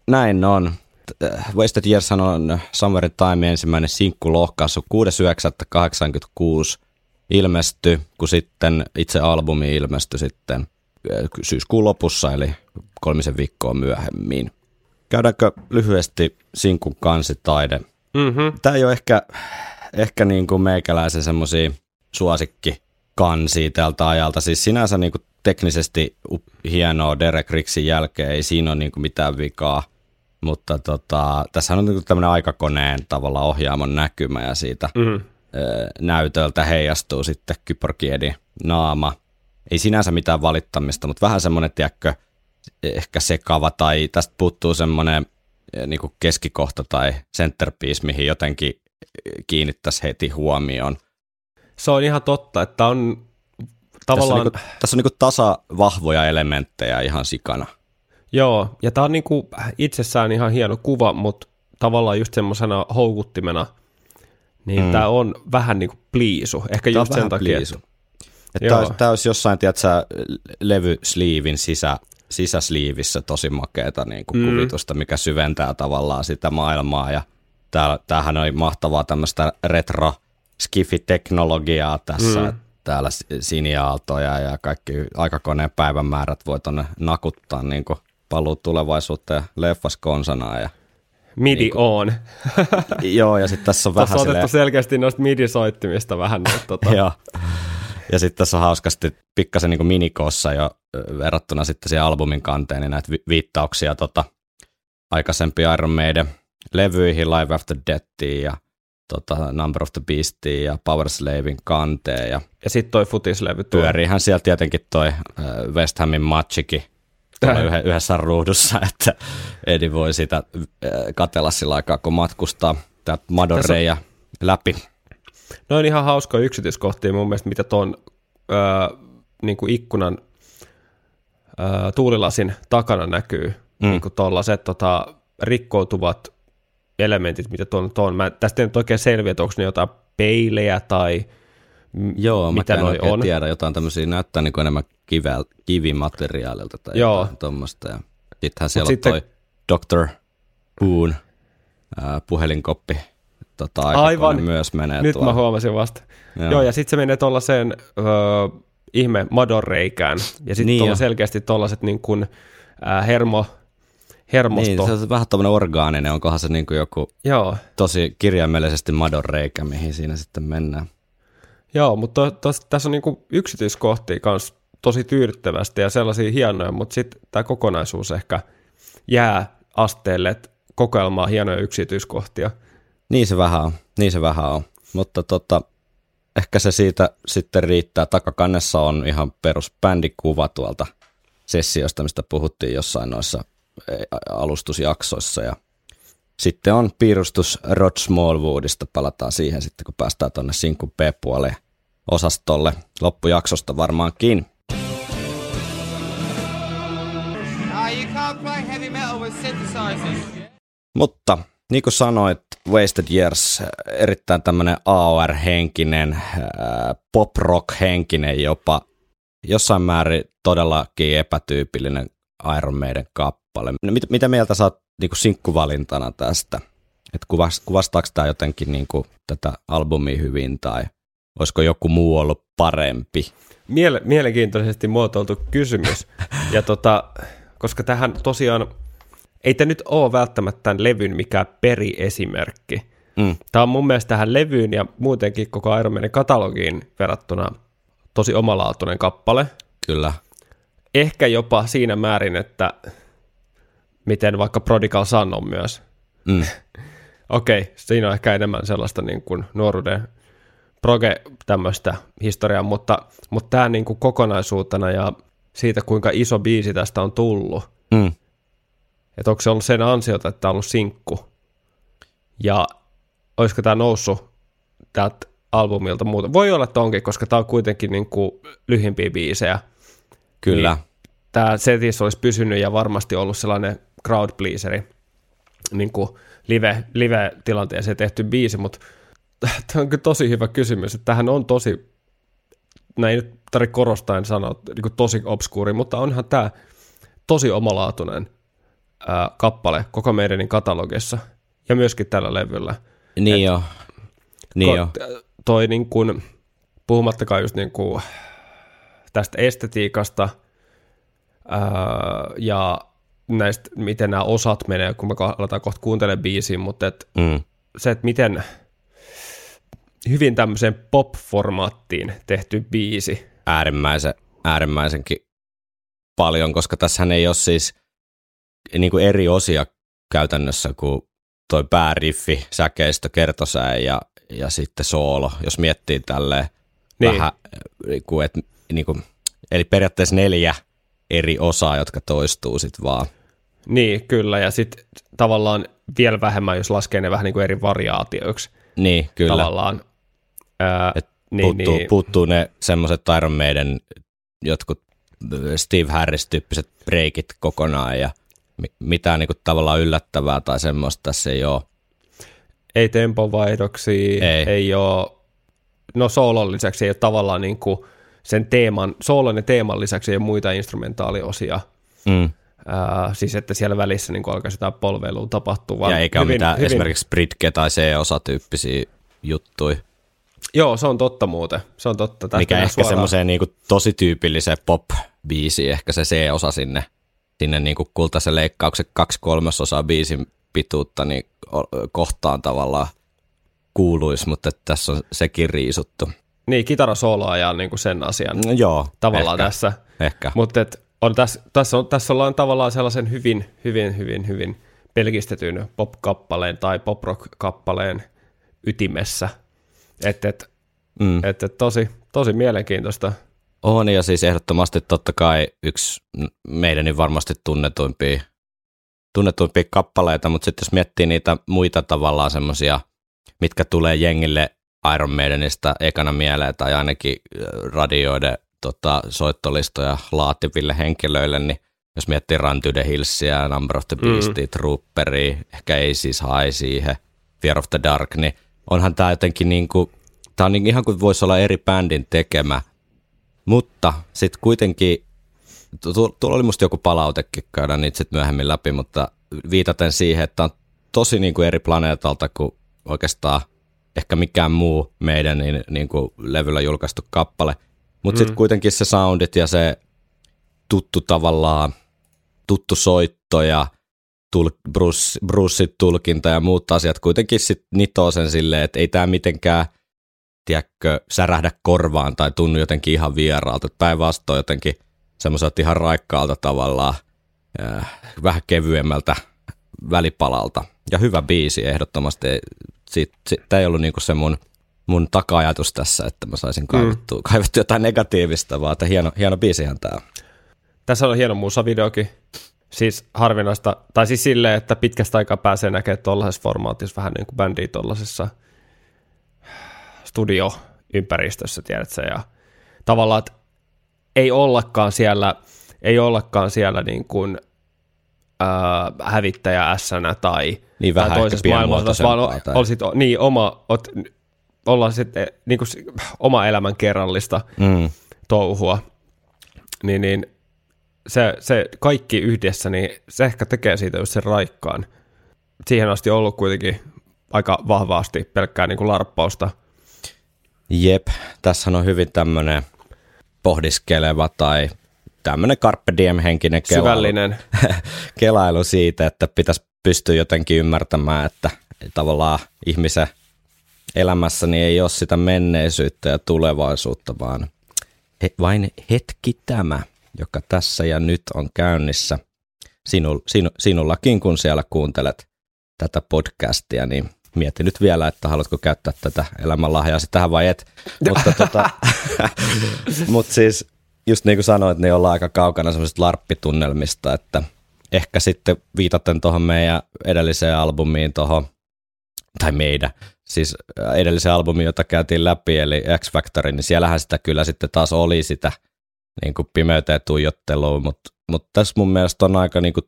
Näin on. Äh, Wasted Years on Summer Time ensimmäinen sinkku lohkaisu 6.9.86 ilmestyi, kun sitten itse albumi ilmestyi sitten syyskuun lopussa, eli kolmisen viikkoa myöhemmin. Käydäänkö lyhyesti Sinkun kansitaide? Mm-hmm. Tämä ei ole ehkä, ehkä niin kuin meikäläisen semmoisia suosikkikansia tältä ajalta. Siis sinänsä niin kuin teknisesti hienoa Derek Rixin jälkeen, ei siinä ole niin kuin mitään vikaa. Mutta tota, tässä on niin tämmöinen aikakoneen tavalla ohjaamon näkymä ja siitä Mm-hmm. näytöltä heijastuu sitten Kyporkiedin naama. Ei sinänsä mitään valittamista, mutta vähän semmoinen, tiedätkö, ehkä sekava tai tästä puuttuu semmoinen niin kuin keskikohta tai centerpiece, mihin jotenkin kiinnittäisi heti huomioon. Se on ihan totta, että on tavallaan... Tässä on, niin kuin, tässä on niin kuin tasa vahvoja elementtejä ihan sikana. Joo, ja tämä on niinku itsessään ihan hieno kuva, mutta tavallaan just semmoisena houkuttimena, niin mm. tämä on vähän niinku pliisu. Ehkä Tää just sen takia. pliisu. Että, tämä, olisi, tämä olisi jossain, tiedätkö, levysliivin sisä, sisäsliivissä tosi makeata niin kuin Mm. kuvitusta, mikä syventää tavallaan sitä maailmaa. Ja tää, tämähän oli mahtavaa tämmöistä retro skifi-teknologiaa tässä. Mm. Täällä si- siniaaltoja ja kaikki aikakoneen päivämäärät voi tonne nakuttaa niin kuin paluu tulevaisuuteen ja leffas konsanaan. Ja, MIDI Niinku- on. joo, ja sitten tässä on Tässä vähän on otettu silleen, selkeästi noista MIDI-soittimista vähän. Että, tota, Joo. Ja sitten tässä on hauskasti pikkasen niin minikoossa jo verrattuna sitten siihen albumin kanteen, niin näitä vi- viittauksia tota, aikaisempiin Iron Maiden levyihin, Live After Deathiin ja tota, Number of the Beastiin ja Power Slavein kanteen. Ja ja sitten toi futislevy pyöriihän siellä tietenkin toi West Hamin matchikin tuolla yhdessä ruudussa, että Edi voi sitä ö, katella sillä aikaa, kun matkustaa täältä Madoreja läpi. No on ihan hauska yksityiskohtia mun mielestä, mitä tuon öö, niin kuin ikkunan öö, tuulilasin takana näkyy. Mm. Niin kuin tollaset tota, rikkoutuvat elementit, mitä tuon on. Mä tästä ei nyt oikein selviä, että onko ne jotain peilejä tai Joo, mitä mä oikein on. tiedä, jotain tämmöisiä näyttää niin kuin enemmän kivel, kivimateriaalilta tai Joo. jotain tuommoista. Ja sittenhän siellä sitten- on toi Dr. Who'n ää, puhelinkoppi tota, Aivan. myös menee Nyt tuolla. mä huomasin vasta. Joo, Joo. Ja sitten se menee tuollaiseen öö, ihme madonreikään. Ja sitten Niin jo. selkeästi tuollaiset niin kuin, äh, hermo, hermosto. Niin, se on vähän tämmöinen orgaaninen, onkohan se niin kuin joku Joo, tosi kirjaimellisesti madon reikä, mihin siinä sitten mennään. Joo, mutta tässä on niinku yksityiskohtia kans tosi tyydyttävästi ja sellaisia hienoja, mutta sitten tämä kokonaisuus ehkä jää asteelle, että kokoelmaa hienoja yksityiskohtia. Niin se vähän on, niin se vähän on. Mutta tota, ehkä se siitä sitten riittää. Takakannessa on ihan perus bändikuva tuolta sessiosta, mistä puhuttiin jossain noissa alustusjaksoissa. Ja sitten on piirustus Rod Smallwoodista, palataan siihen sitten, kun päästään tuonne Sinkun B-puoleen osastolle loppujaksosta varmaankin. Ah. Mutta niin kuin sanoit, Wasted Years, erittäin tämmöinen AOR-henkinen, ää, pop-rock-henkinen jopa, jossain määrin todellakin epätyypillinen Iron Maiden kappale. Mit, mitä mieltä sä oot niin kuin sinkkuvalintana tästä? Et kuvas, kuvastaako tämä jotenkin niin kuin tätä albumia hyvin tai olisiko joku muu ollut parempi? Miele- mielenkiintoisesti muotoiltu kysymys. Ja tota, koska tähän tosiaan, ei tämä nyt ole välttämättä tämän levyn mikään periesimerkki. Mm. Tämä on mun mielestä tähän levyyn ja muutenkin koko Iron Maiden katalogiin verrattuna tosi omalaatuinen kappale. Kyllä. Ehkä jopa siinä määrin, että miten vaikka Prodigal Son on myös. Mm. Okei, siinä on ehkä enemmän sellaista niin kuin nuoruuden proge tämmöistä historiaa, mutta, mutta tämä niin kuin kokonaisuutena ja siitä, kuinka iso biisi tästä on tullut, Mm. että onko se ollut sen ansiota, että tämä on ollut sinkku, ja olisiko tämä noussut tältä albumilta muuta. Voi olla, että onkin, koska tämä on kuitenkin niin kuin lyhimpiä biisejä. Kyllä. Niin. Tämä setis olisi pysynyt ja varmasti ollut sellainen crowd pleaseri, niin kuin live, live-tilanteeseen tehty biisi, mutta tämä on kyllä tosi hyvä kysymys, että tähän on tosi, näin nyt tarvitse korostaa en sanoa, niin kuin tosi obskuuri, mutta onhan tämä tosi omalaatuinen ää, kappale koko meidän katalogissa ja myöskin tällä levyllä. Niin jo. Niin Ko- jo. Toi niin kuin, puhumattakaan just niin kuin tästä estetiikasta, ja näistä, miten nämä osat menee, kun me aletaan kohta kuuntelemaan biisiä, mutta et Mm. se, että miten hyvin tämmöiseen pop-formaattiin tehty biisi. äärimmäisen, äärimmäisenkin paljon, koska tässähän ei ole siis niin kuin eri osia käytännössä kuin toi pääriffi, säkeistö, kertosää ja, ja sitten soolo, jos miettii tälleen Niin. vähän, niin kuin, et, niin kuin, eli periaatteessa neljä eri osaa, jotka toistuu sitten vaan. Niin, kyllä, ja sitten tavallaan vielä vähemmän, jos laskee ne vähän niin kuin eri variaatioiksi Niin, kyllä. tavallaan. Ää, Et niin, puuttuu, niin, puuttuu ne semmoiset Iron Maiden jotkut Steve Harris-tyyppiset breakit kokonaan ja mi- mitään niinku tavallaan yllättävää tai semmoista tässä ei ole. ei tempovaihdoksia, ei, ei ole, no soolon lisäksi ei ole tavallaan niin kuin sen teeman, soolon ja teeman lisäksi ei ole muita instrumentaaliosia. Mm. Ää, siis että siellä välissä niin alkaisi jotain polveilua tapahtua. Ja eikä ole mitään hyvin, esimerkiksi Britke tai C-osa-tyyppisiä juttuja, Joo, se on totta muuten. Se on totta. Tästä mikä ehkä suoraan. semmoiseen niinku tosi tyypilliseen pop-biisiin, ehkä se C-osa sinne, sinne niinku kultaisen leikkauksen kaksi kolmasosaa biisin pituutta, niin kohtaan tavallaan kuuluisi, mutta tässä on sekin riisuttu. Niin, kitarasooloa ja niin kuin sen asian No, joo, tavallaan ehkä, tässä. Ehkä. Mutta on tässä, tässä, on, tässä ollaan tavallaan sellaisen hyvin, hyvin, hyvin, hyvin pelkistetyn pop-kappaleen tai pop-rock-kappaleen ytimessä. Että et, Mm. et, et tosi, tosi mielenkiintoista. On ja siis ehdottomasti totta kai yksi meidän niin varmasti tunnetuimpia, tunnetuimpia kappaleita, mutta sitten jos miettii niitä muita tavallaan semmoisia, mitkä tulee jengille Iron Maidenista ekana mieleen tai ainakin radioiden tota, soittolistoja laativille henkilöille, niin jos miettii Run to the Hillsia, Number of the Beastia, mm. Trooperia, ehkä ei siis High siihen, Fear of the Dark, niin onhan tämä jotenkin niin kuin, tämä on niin ihan kuin voisi olla eri bändin tekemä, mutta sitten kuitenkin, tu- tu- tuolla oli musta joku palautekin, käydään niitä sitten myöhemmin läpi, mutta viitaten siihen, että on tosi niin kuin eri planeetalta kuin oikeastaan ehkä mikään muu meidän niin, niin kuin levyllä julkaistu kappale. Mutta mm. sitten kuitenkin se soundit ja se tuttu tavallaan, tuttu soitto ja tul, Bruce, Bruce tulkinta ja muut asiat kuitenkin sitten nitoo sen silleen, että ei tämä mitenkään – tiedätkö, särähdä korvaan tai tunnu jotenkin ihan vieraalta. Päinvastoin jotenkin semmoiselta ihan raikkaalta tavallaan, äh, vähän kevyemmältä välipalalta. Ja hyvä biisi ehdottomasti. Tämä ei ollut niinku se mun, mun taka-ajatus tässä, että mä saisin kaivettua, mm. kaivettua jotain negatiivista, vaan että hieno, hieno biisihän tämä on. Tässä on hieno musavideokin. Siis harvinaista, tai siis silleen, että pitkästä aikaa pääsee näkemään tuollaisessa formaatissa vähän niin kuin bändiä tuollaisessa studioympäristössä, tiedätkö, ja tavallaan, että ei ollakaan siellä, ei ollakaan siellä niin kuin, ää, hävittäjä ässänä tai, Niin tai toisessa maailmassa, vaan olisit, niin oma, ot, ollaan sitten niin kuin, oma elämän kerrallista Mm. touhua, niin, niin se, se kaikki yhdessä, niin se ehkä tekee siitä just sen raikkaan. Siihen asti on ollut kuitenkin aika vahvasti pelkkää niin kuin larppausta. Jep, tässä on hyvin tämmöinen pohdiskeleva tai tämmöinen carpe diem henkinen kelailu, Syvällinen. kelailu siitä, että pitäisi pystyä jotenkin ymmärtämään, että tavallaan ihmisen elämässä niin ei ole sitä menneisyyttä ja tulevaisuutta, vaan he, vain hetki tämä, joka tässä ja nyt on käynnissä sinul, sinu, sinullakin, kun siellä kuuntelet tätä podcastia, niin mieti nyt vielä, että haluatko käyttää tätä elämänlahjaa tähän vai et. Mutta tota, mut siis just niin kuin sanoit, niin ollaan aika kaukana semmoisesta larppitunnelmista, että ehkä sitten viitaten tuohon meidän edelliseen albumiin tuohon, tai meidän, siis edellisen albumin, jota käytiin läpi, eli X Factor, niin siellähän sitä kyllä sitten taas oli sitä niin kuin pimeyteen tuijottelua, mutta, mutta tässä mun mielestä on aika niin kuin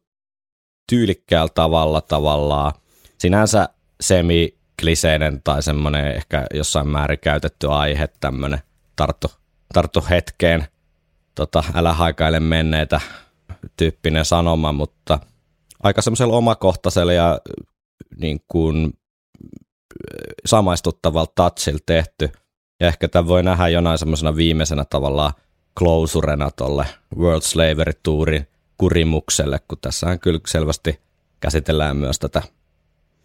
tyylikkäällä tavalla tavallaan, sinänsä semi-kliseinen tai semmoinen ehkä jossain määrin käytetty aihe, tämmöinen tarttu, tarttu hetkeen, tota, älä haikaile menneitä tyyppinen sanoma, mutta aika semmoisella omakohtaisella ja niin kuin samaistuttavalla touchilla tehty. Ja ehkä tämä voi nähdä jonain semmoisena viimeisenä tavallaan closurena tolle World Slavery Tourin kurimukselle, kun tässä kyllä selvästi käsitellään myös tätä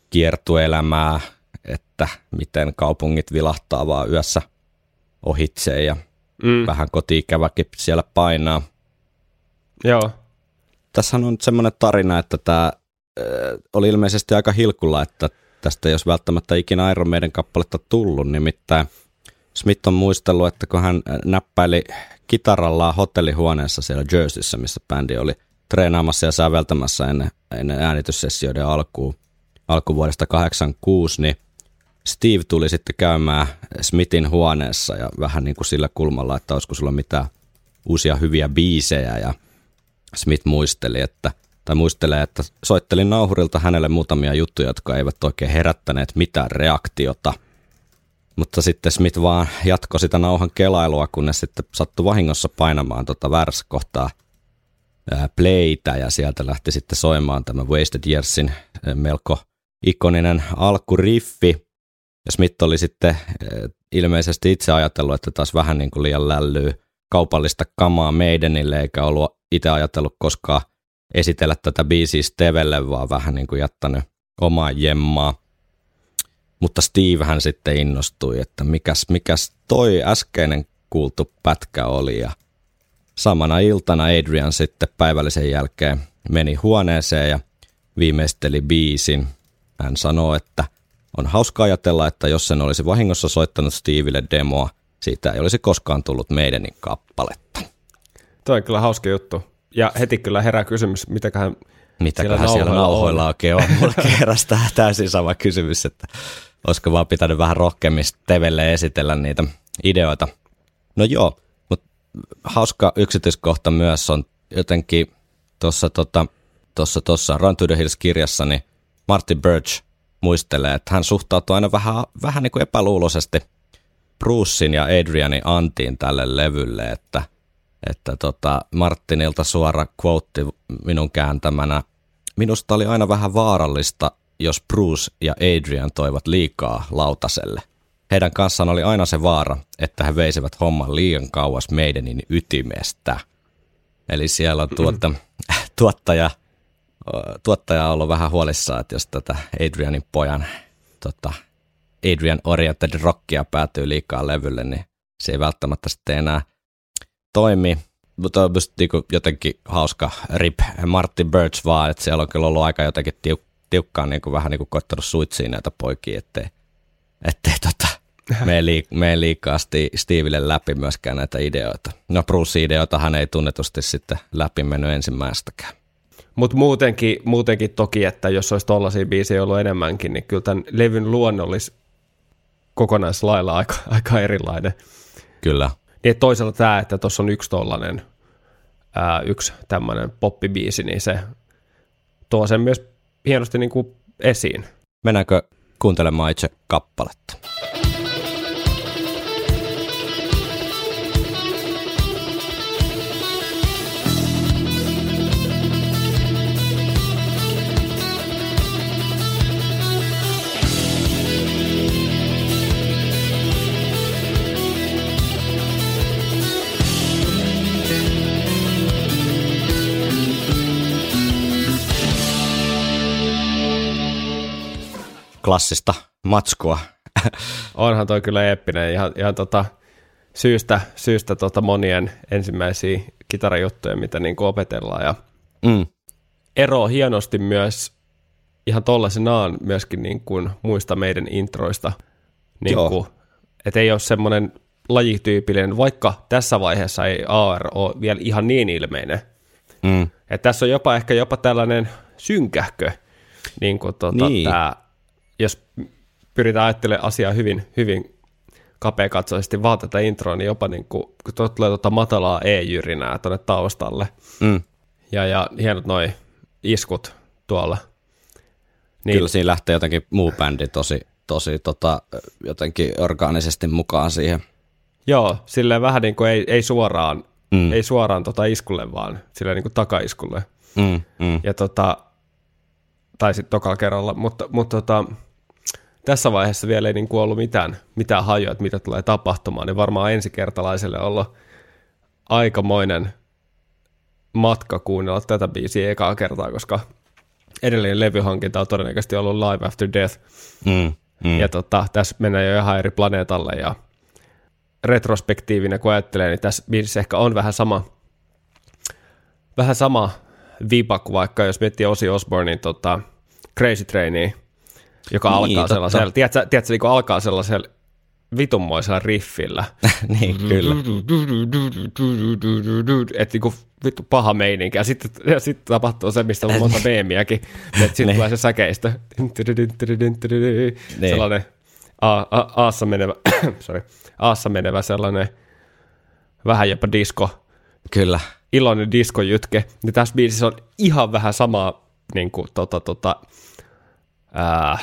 kiertuelämää, että miten kaupungit vilahtaa vaan yössä ohitse ja mm. vähän kotiikäväkin siellä painaa. Joo. Tässä on semmoinen tarina, että tämä oli ilmeisesti aika hilkulla, että tästä ei olisi välttämättä ikinä Iron Maiden kappaletta tullut, nimittäin Smith on muistellut, että kun hän näppäili kitarallaan hotellihuoneessa siellä Jerseyssä, missä bändi oli treenaamassa ja säveltämässä ennen, ennen äänityssessioiden alkuun, alkuvuodesta 86, niin Steve tuli sitten käymään Smithin huoneessa ja vähän niin kuin sillä kulmalla, että olisiko sulla mitään uusia hyviä biisejä ja Smith muisteli, että tai muistelee, että soittelin nauhurilta hänelle muutamia juttuja, jotka eivät oikein herättäneet mitään reaktiota. Mutta sitten Smith vaan jatkoi sitä nauhan kelailua, kunnes sitten sattui vahingossa painamaan tota väärässä kohtaa playtä ja sieltä lähti sitten soimaan tämä Wasted Yearsin melko ikoninen alkuriffi. Ja Smith oli sitten ilmeisesti itse ajatellut, että taas vähän niin kuin liian lällyy kaupallista kamaa Maidenille, eikä ollut itse ajatellut koskaan esitellä tätä biisiä Stevelle, vaan vähän niin kuin jättänyt omaa jemmaa. Mutta Steve hän sitten innostui, että mikäs, mikäs toi äskeinen kuultu pätkä oli. Ja samana iltana Adrian sitten päivällisen jälkeen meni huoneeseen ja viimeisteli biisin. Hän sanoi, että on hauska ajatella, että jos sen olisi vahingossa soittanut Stevelle demoa, siitä ei olisi koskaan tullut meidänin kappaletta. Tuo on kyllä hauska juttu. Ja heti kyllä herää kysymys, mitäköhän Mitäköhän siellä, siellä nauhoilla oikein on. Mulla kerästä täysin sama kysymys, että olisiko vaan pitänyt vähän rohkeammin Tevelle esitellä niitä ideoita. No joo, mutta hauska yksityiskohta myös on jotenkin tuossa tota, tossa, tossa Run to the Hills-kirjassa, niin Martin Birch muistelee, että hän suhtautuu aina vähän, vähän niin kuin epäluuloisesti Brucein ja Adrianin antiin tälle levylle, että – että tota, Martinilta suora quote minun kääntämänä. Minusta oli aina vähän vaarallista, jos Bruce ja Adrian toivat liikaa lautaselle. Heidän kanssaan oli aina se vaara, että he veisivät homman liian kauas meidänin ytimestä. Eli siellä on tuota, tuottaja, tuottaja on ollut vähän huolissaan, että jos tätä Adrianin pojan tota, Adrian Oriented Rockia päätyy liikaa levylle, niin se ei välttämättä sitten enää – toimi, mutta on niinku jotenkin hauska rip Martin Birch vaan, että siellä on kyllä ollut aika jotenkin tiuk, tiukkaan niin kuin, vähän niin kuin koittanut suitsiin näitä poikia, ettei, ettei tota, mene, liik- mene liikaa Steveille läpi myöskään näitä ideoita. No Bruce-ideoita hän ei tunnetusti sitten läpi mennyt ensimmäistäkään. Mutta muutenkin, muutenkin toki, että jos olisi tollaisia biisejä ollut enemmänkin, niin kyllä tämän levyn luonne olisi kokonaislailla aika, aika erilainen. Kyllä. Niin toisella tämä, että tuossa on yksi tollainen, ää, yksi tämmöinen poppibiisi, niin se tuo sen myös hienosti niin kuin esiin. Mennäänkö kuuntelemaan itse kappaletta? Klassista matskua. Onhan toi kyllä eeppinen. Ihan, ihan tota, syystä, syystä tota monien ensimmäisiä kitarajuttuja, mitä niin opetellaan. Ja mm. ero hienosti myös ihan tollaisenaan myöskin niin kuin muista meidän introista. Niin kuin, että ei ole semmoinen lajityypillinen, vaikka tässä vaiheessa ei AR ole vielä ihan niin ilmeinen. Mm. Että tässä on jopa ehkä jopa tällainen synkähkö, niin kuin tota, niin. tämä jos pyritään ajattelemaan asiaa hyvin, hyvin kapeakatsoisesti vaan tätä introa, niin jopa niin kuin, kun tulee tuota matalaa e-jyrinää tuonne taustalle. Mm. Ja, ja hienot noi iskut tuolla. Niin. Kyllä siinä lähtee jotenkin muu bändi tosi, tosi tota, jotenkin orgaanisesti mukaan siihen. Joo, silleen vähän niin kuin ei, ei suoraan, mm. ei suoraan tota iskulle, vaan silleen niin kuin takaiskulle. Mm, mm. Ja tota, tai sitten tokalla kerralla, mutta, mutta tota, tässä vaiheessa vielä ei niin kuin ollut mitään, mitään hajua, että mitä tulee tapahtumaan, niin varmaan ensikertalaiselle ollut aikamoinen matka kuunnella tätä biisiä ekaa kertaa, koska edellinen levyhankinta on todennäköisesti ollut Live After Death. Mm, mm. Ja tota, tässä mennään jo ihan eri planeetalle ja retrospektiivinen kun ajattelee, niin tässä biisissä ehkä on vähän sama, vähän sama viba kuin vaikka jos miettii Ozzy Osbournein tota, Crazy Trainia, joka Niin, alkaa sellaisella, tiedätkö, tiedätkö niin kuin alkaa sellaisella vitunmoisella riffillä. niin, kyllä. Että niinku vittu paha meininki. Ja sitten, ja sitten tapahtuu se, mistä on monta meemiäkin. Että sitten Niin. tulee se säkeistö. Sellainen a, a, aassa menevä, sorry, aassa menevä sellainen vähän jopa disko, Kyllä. iloinen diskojytke. Niin tässä biisissä on ihan vähän samaa niin kuin, tota, tota, ää,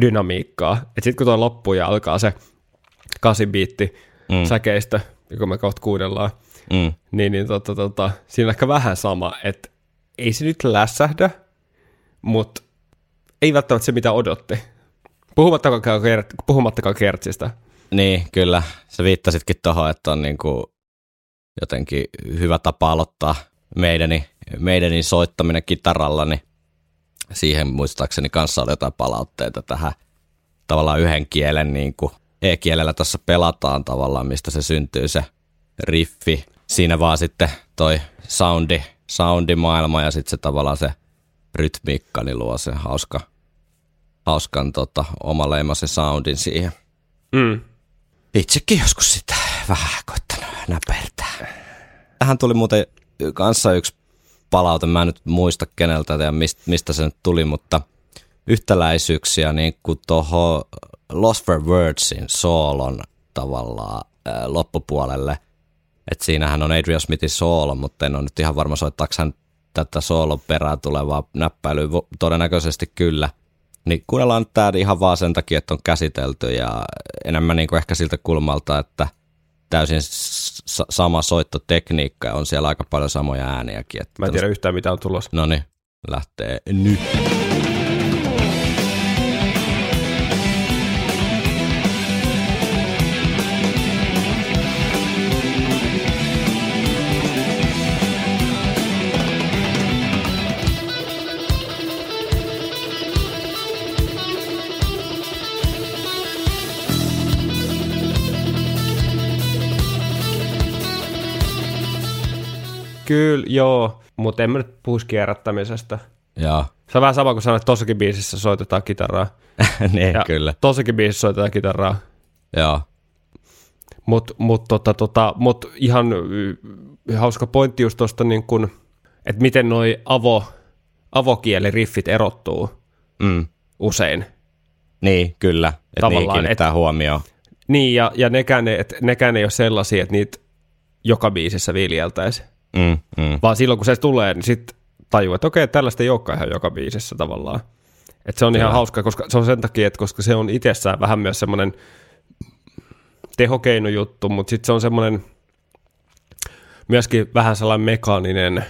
dynamiikkaa. Että sitten kun tuo loppuu ja alkaa se kasibiitti mm. säkeistö, joka me kohta kuunnellaan, Mm. niin, niin tota, tota, siinä on ehkä vähän sama, että ei se nyt lässähdä, mutta ei välttämättä se, mitä odotti. Puhumattakaan, kert- puhumattakaan kertsistä. Niin, kyllä. Sä viittasitkin tuohon, että on niinku jotenkin hyvä tapa aloittaa meidäni, meidäni soittaminen kitaralla, niin siihen muistaakseni kanssa oli jotain palautteita tähän tavallaan yhden kielen niin kuin E-kielellä tuossa pelataan tavallaan, mistä se syntyy se riffi. Siinä vaan sitten toi soundi, soundimaailma ja sitten se tavallaan se rytmiikka, niin luo sen hauska, hauskan tota, omaleimaisen soundin siihen. Mm. Itsekin joskus sitä vähän koittanut näpertää. Tähän tuli muuten kanssa yksi palaute, mä en nyt muista keneltä ja mistä, se nyt tuli, mutta yhtäläisyyksiä niin kuin tuohon Lost for Wordsin soolon tavallaan ää, loppupuolelle. että siinähän on Adrian Smithin soolo, mutta en ole nyt ihan varma soittaako hän tätä soolon perään tulevaa näppäilyä, todennäköisesti kyllä. Niin kuunnellaan tämä ihan vaan sen takia, että on käsitelty ja enemmän niin kuin ehkä siltä kulmalta, että täysin sama soittotekniikka ja on siellä aika paljon samoja ääniäkin. Että Mä en tiedä yhtään, mitä on tulossa. No niin, lähtee nyt. Kyllä, joo, mutta en mä nyt puhuisi kierrättämisestä. Joo, Se on vähän sama kuin sanoit, että tossakin biisissä soitetaan kitaraa. niin Ja kyllä. Tossakin biisissä soitetaan kitaraa. Joo, Mutta mut, tota, tota, mut ihan y, hauska pointti just tuosta, niin kun, että miten noi avo, avokieliriffit erottuu mm. usein. niin kyllä. Että Tavallaan, kiinnittää huomioon. Niin, ja, ja nekään, et, nekään ei ole sellaisia, että niitä joka biisissä viljeltäisi. Mm, mm. Vaan silloin, kun se tulee, niin sitten tajuu, että okei, tällaista ei olekaan ihan joka biisissä tavallaan. Et se on ihan Kyllä. hauska, koska se on sen takia, että koska se on itsessään vähän myös semmoinen tehokeinojuttu, mutta sitten se on semmoinen myöskin vähän sellainen mekaaninen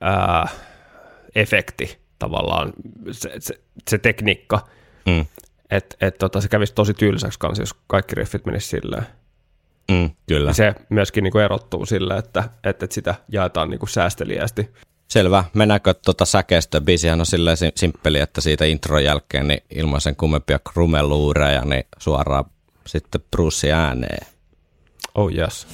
ää, efekti tavallaan, se, se, se tekniikka, Mm. että et, tota, se kävisi tosi tylsäksi kanssa, jos kaikki riffit menisivät silleen. Mm, kyllä. Se myöskin niinku erottuu sillä, että, että, sitä jaetaan niinku säästeliästi. Selvä. Mennäänkö tuota säkeistöä? Biisihän on silleen sim- simppeli, että siitä intron jälkeen niin ilman sen kummempia krumeluureja, niin suoraan sitten Bruce ääneen. Oh yes.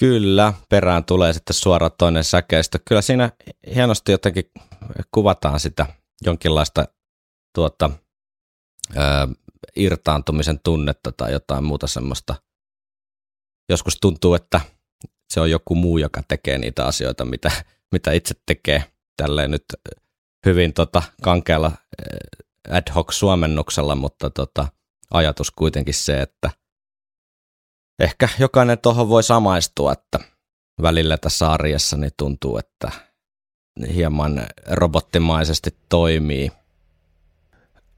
Kyllä, perään tulee sitten suoraan toinen säkeistö. Kyllä siinä hienosti jotenkin kuvataan sitä jonkinlaista tuota, ö, irtaantumisen tunnetta tai jotain muuta semmoista. Joskus tuntuu, että se on joku muu, joka tekee niitä asioita, mitä, mitä itse tekee. Tälleen nyt hyvin tota, kankealla ad hoc suomennuksella, mutta tota, ajatus kuitenkin se, että ehkä jokainen tuohon voi samaistua, että välillä tässä arjessa niin tuntuu, että hieman robottimaisesti toimii.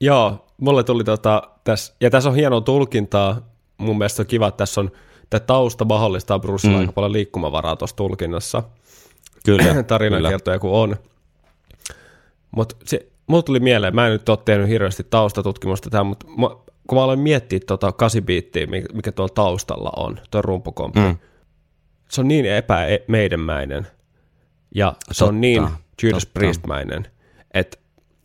Joo, mulle tuli tota, tässä, ja tässä on hienoa tulkintaa, mun mielestä on kiva, että tässä on, tämä tausta mahdollistaa Brucella mm. aika paljon liikkumavaraa tuossa tulkinnassa. Kyllä, tarinankertoja kuin on. Mutta mulle tuli mieleen, mä en nyt ole tehnyt hirveästi taustatutkimusta tähän, mutta kun mä aloin miettiä tota 8 biittiä, mikä tuolla taustalla on, tuo rumpukompi, mm. se on niin epämeidänmäinen ja se Totta. on niin Judas Priestmäinen, että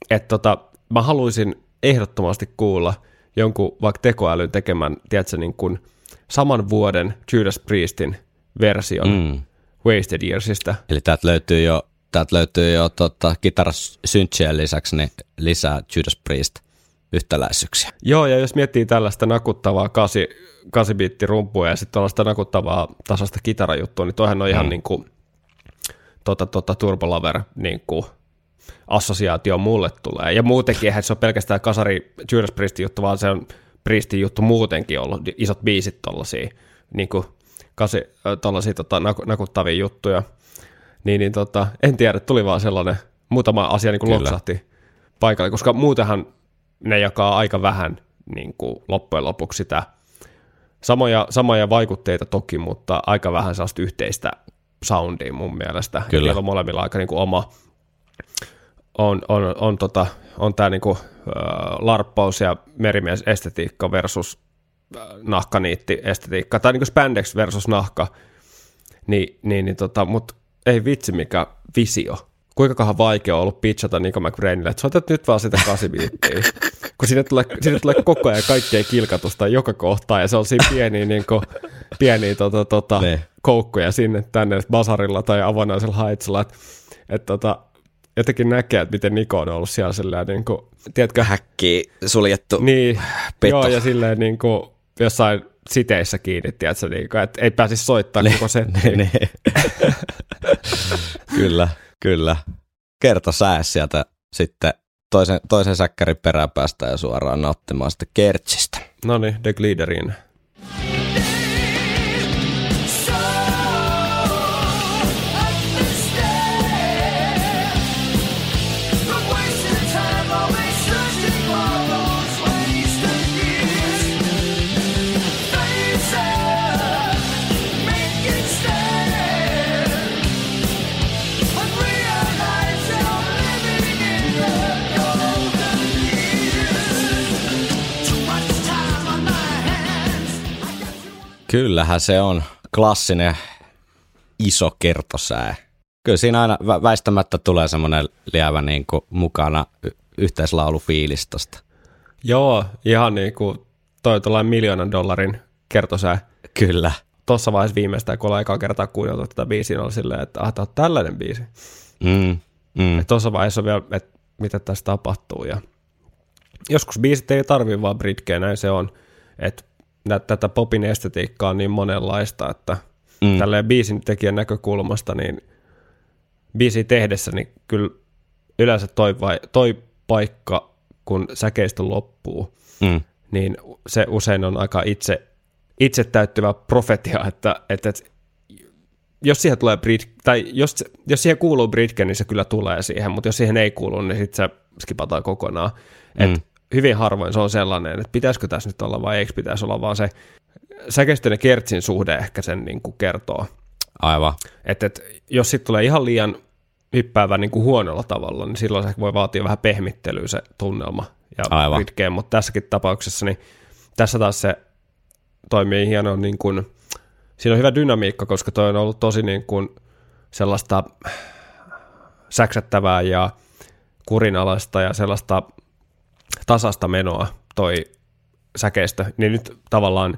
et tota, mä haluaisin ehdottomasti kuulla jonkun vaikka tekoälyn tekemän, tiedätkö, niin kuin saman vuoden Judas Priestin version mm. Wasted Yearsista. Eli täältä löytyy jo, täältä löytyy jo tota, kitarasyntsien lisäksi niin lisää Judas Priest yhtäläisyyksiä. Joo, ja jos miettii tällaista nakuttavaa 8, 8 biitti rumpua ja sitten tällaista nakuttavaa tasasta kitarajuttua, niin toihan on ihan mm. niin kuin tota, tota, Turbolaver niin kuin assosiaatio mulle tulee. Ja muutenkin, eihän se ole pelkästään kasari Judas Priestin juttu, vaan se on Priestin juttu muutenkin ollut, isot biisit tollasia, niin kuin kasi, tollasia tota, nakuttavia juttuja. Niin, niin tota, en tiedä, tuli vaan sellainen muutama asia niin kuin loksahti paikalle, koska muutenhan ne jakaa aika vähän niin kuin loppujen lopuksi sitä samoja, samoja vaikutteita toki, mutta aika vähän sellaista yhteistä soundia mun mielestä. Kyllä. Niillä on molemmilla aika niin kuin oma, on, on, on, tota, on tämä niinku, äh, larppaus ja merimies estetiikka versus äh, nahkaniitti estetiikka, tai niinku spandex versus nahka, niin, niin, niin tota, mutta ei vitsi mikä visio. Kuinka vaikea on ollut pitchata Nico McBrainille, että soitat nyt vaan sitä kasibiittiä, kun sinne tulee, sinne tulee koko ajan kaikkea kilkatusta joka kohtaa, ja se on siinä pieniä, niin kuin, pieniä tota, tota, koukkuja sinne tänne basarilla tai avonaisella haitsella, että et, tota, jotenkin näkee, että miten Niko on ollut siellä silleen, niin kuin, tiedätkö? Häkki suljettu Niin, peto. joo, ja silleen niin kuin, jossain siteissä kiinni, tiedätkö, niin kuin, että ei pääsisi soittaa koko setti. Ne, ne. kyllä, kyllä. Kerta sää sieltä sitten toisen, toisen säkkärin peräpäästä ja suoraan nauttimaan sitten kertsistä. No niin, The Gliderin. Kyllähän se on klassinen iso kertosää. Kyllä siinä aina väistämättä tulee semmoinen lievä niin kuin mukana yhteislaulufiilis tosta. Joo, ihan niin kuin toi miljoonan dollarin kertosää. Kyllä. Tuossa vaiheessa viimeistään, kun ollaan ekaa kertaa kuunneltu tätä biisiä, oli silleen, että ah, tämä on tällainen biisi. Mm, mm. Tuossa vaiheessa on vielä, että mitä tässä tapahtuu. Ja joskus biisit ei tarvitse vaan britkeä, näin se on. Että tätä popin estetiikkaa on niin monenlaista, että mm. tälleen biisin tekijän näkökulmasta, niin biisi tehdessä, niin kyllä yleensä toi, vai, toi paikka, kun säkeistö loppuu, mm. niin se usein on aika itse, itse täyttyvä profetia, että, että, että jos siihen tulee Brit, tai jos, jos siihen kuuluu Britke, niin se kyllä tulee siihen, mutta jos siihen ei kuulu, niin sitten se skipataan kokonaan. Mm. Et hyvin harvoin se on sellainen, että pitäisikö tässä nyt olla vai eikö pitäisi olla, vaan se säkeistön ja kertsin suhde ehkä sen niin kuin kertoo. Aivan. Että et, jos sitten tulee ihan liian hyppäävä niin kuin huonolla tavalla, niin silloin se voi vaatia vähän pehmittelyä se tunnelma ja Aivan. Ritkeen, mutta tässäkin tapauksessa, niin tässä taas se toimii hienoa, niin kuin, siinä on hyvä dynamiikka, koska toi on ollut tosi niin kuin sellaista säksättävää ja kurinalaista ja sellaista tasasta menoa toi säkeistä, niin nyt tavallaan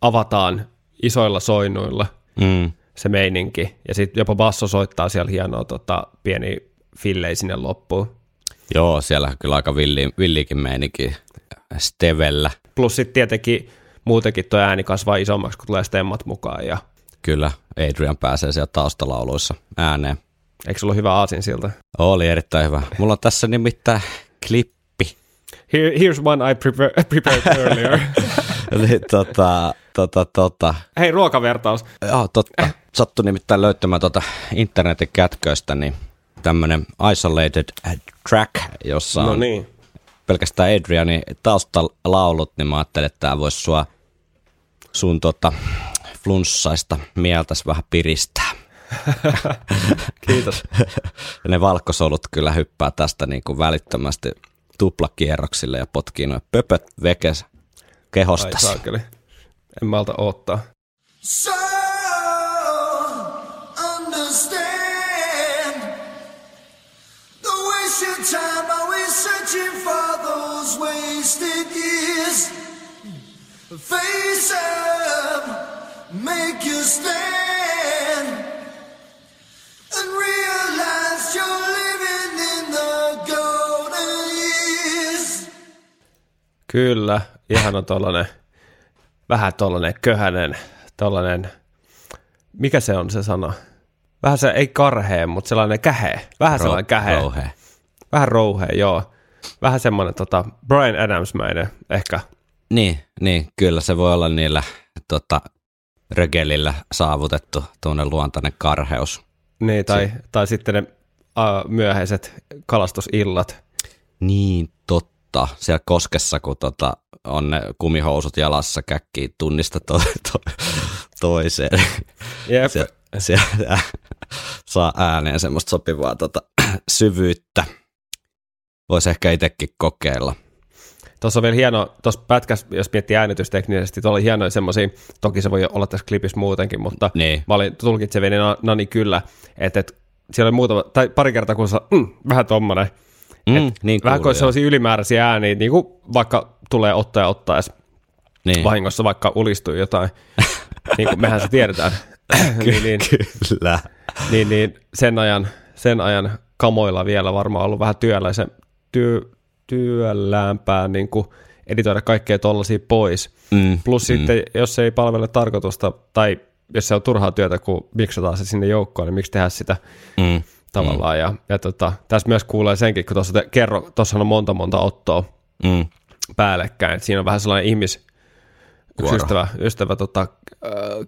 avataan isoilla soinnuilla mm. se meininki, ja sitten jopa basso soittaa siellä hienoa tota, pieni fillei sinne loppuun. Joo, siellä on kyllä aika villi, villikin meininki stevellä. Plus sitten tietenkin muutenkin tuo ääni kasvaa isommaksi, kun tulee stemmat mukaan. Ja... Kyllä, Adrian pääsee siellä taustalauluissa ääneen. Eikö sulla hyvä aasin siltä? Oli erittäin hyvä. Mulla on tässä nimittäin klippi. Here, here's one I prepare, prepared earlier. Eli, tota, tota, tota. Hei, ruokavertaus. Joo, totta. Sattu nimittäin löytämään tuota internetin kätköistä, niin tämmöinen isolated track, jossa no on niin. pelkästään Adrianin taustalaulut, niin mä ajattelin, että tämä voisi sua sun tota, flunssaista mieltäs vähän piristää. Kiitos. ne valkosolut kyllä hyppää tästä niin kuin välittömästi tuplakierroksille ja potkii noin pöpöt vekes Ai kehostas. saakeli. En malta odottaa. So understand. Don't waste your time always searching for those wasted years. Face up, make you stand, Kyllä, ihan on tollanen, vähän tollanen köhänen, tollanen, mikä se on se sana? Vähän se, ei karhea, mutta sellainen kähe. Vähän Ro- sellainen kähe. rouhea. Vähän rouhea, joo. Vähän semmoinen tota, Brian Adams-mäinen ehkä. Niin, niin, kyllä se voi olla niillä tota, rögelillä saavutettu tuonne luontainen karheus. Niin, tai, tai sitten ne uh, myöhäiset kalastusillat. Niin, totta. Siellä koskessa, kun tota, on ne kumihousut jalassa, käkkii tunnista to, to, toiseen. Jep. Se, se saa ääneen semmoista sopivaa tota, syvyyttä. Voisi ehkä itsekin kokeilla. Tuossa on vielä hieno, tuossa pätkässä, jos miettii äänitysteknisesti, tuolla oli hienoja semmoisia, toki se voi olla tässä klipissä muutenkin, mutta Niin. mä olin tulkitsevini na, nani kyllä, että, että siellä oli muutama, tai pari kertaa kun sa, mm, vähän tommonen, Mm, niin vähän kuin sellaisia ylimääräisiä ääniä, niin kuin vaikka tulee ottaja ottaessa niin. vahingossa vaikka ulistuu jotain, niin kuin mehän se tiedetään, niin, niin, Kyllä. niin, niin sen, ajan, sen ajan kamoilla vielä varmaan ollut vähän työläisen, työ, työlläämpää niin kuin editoida kaikkea tollaisia pois. Mm, Plus mm. sitten, jos se ei palvele tarkoitusta, tai jos se on turhaa työtä, kun miksataan se sinne joukkoon, niin miksi tehdä sitä mm, tavallaan. Ja, ja tota, tässä myös kuulee senkin, kun tuossa kerro, tuossa on monta monta ottoa mm. päällekkäin, että siinä on vähän sellainen ihmis, yksi ystävä, ystävä tota,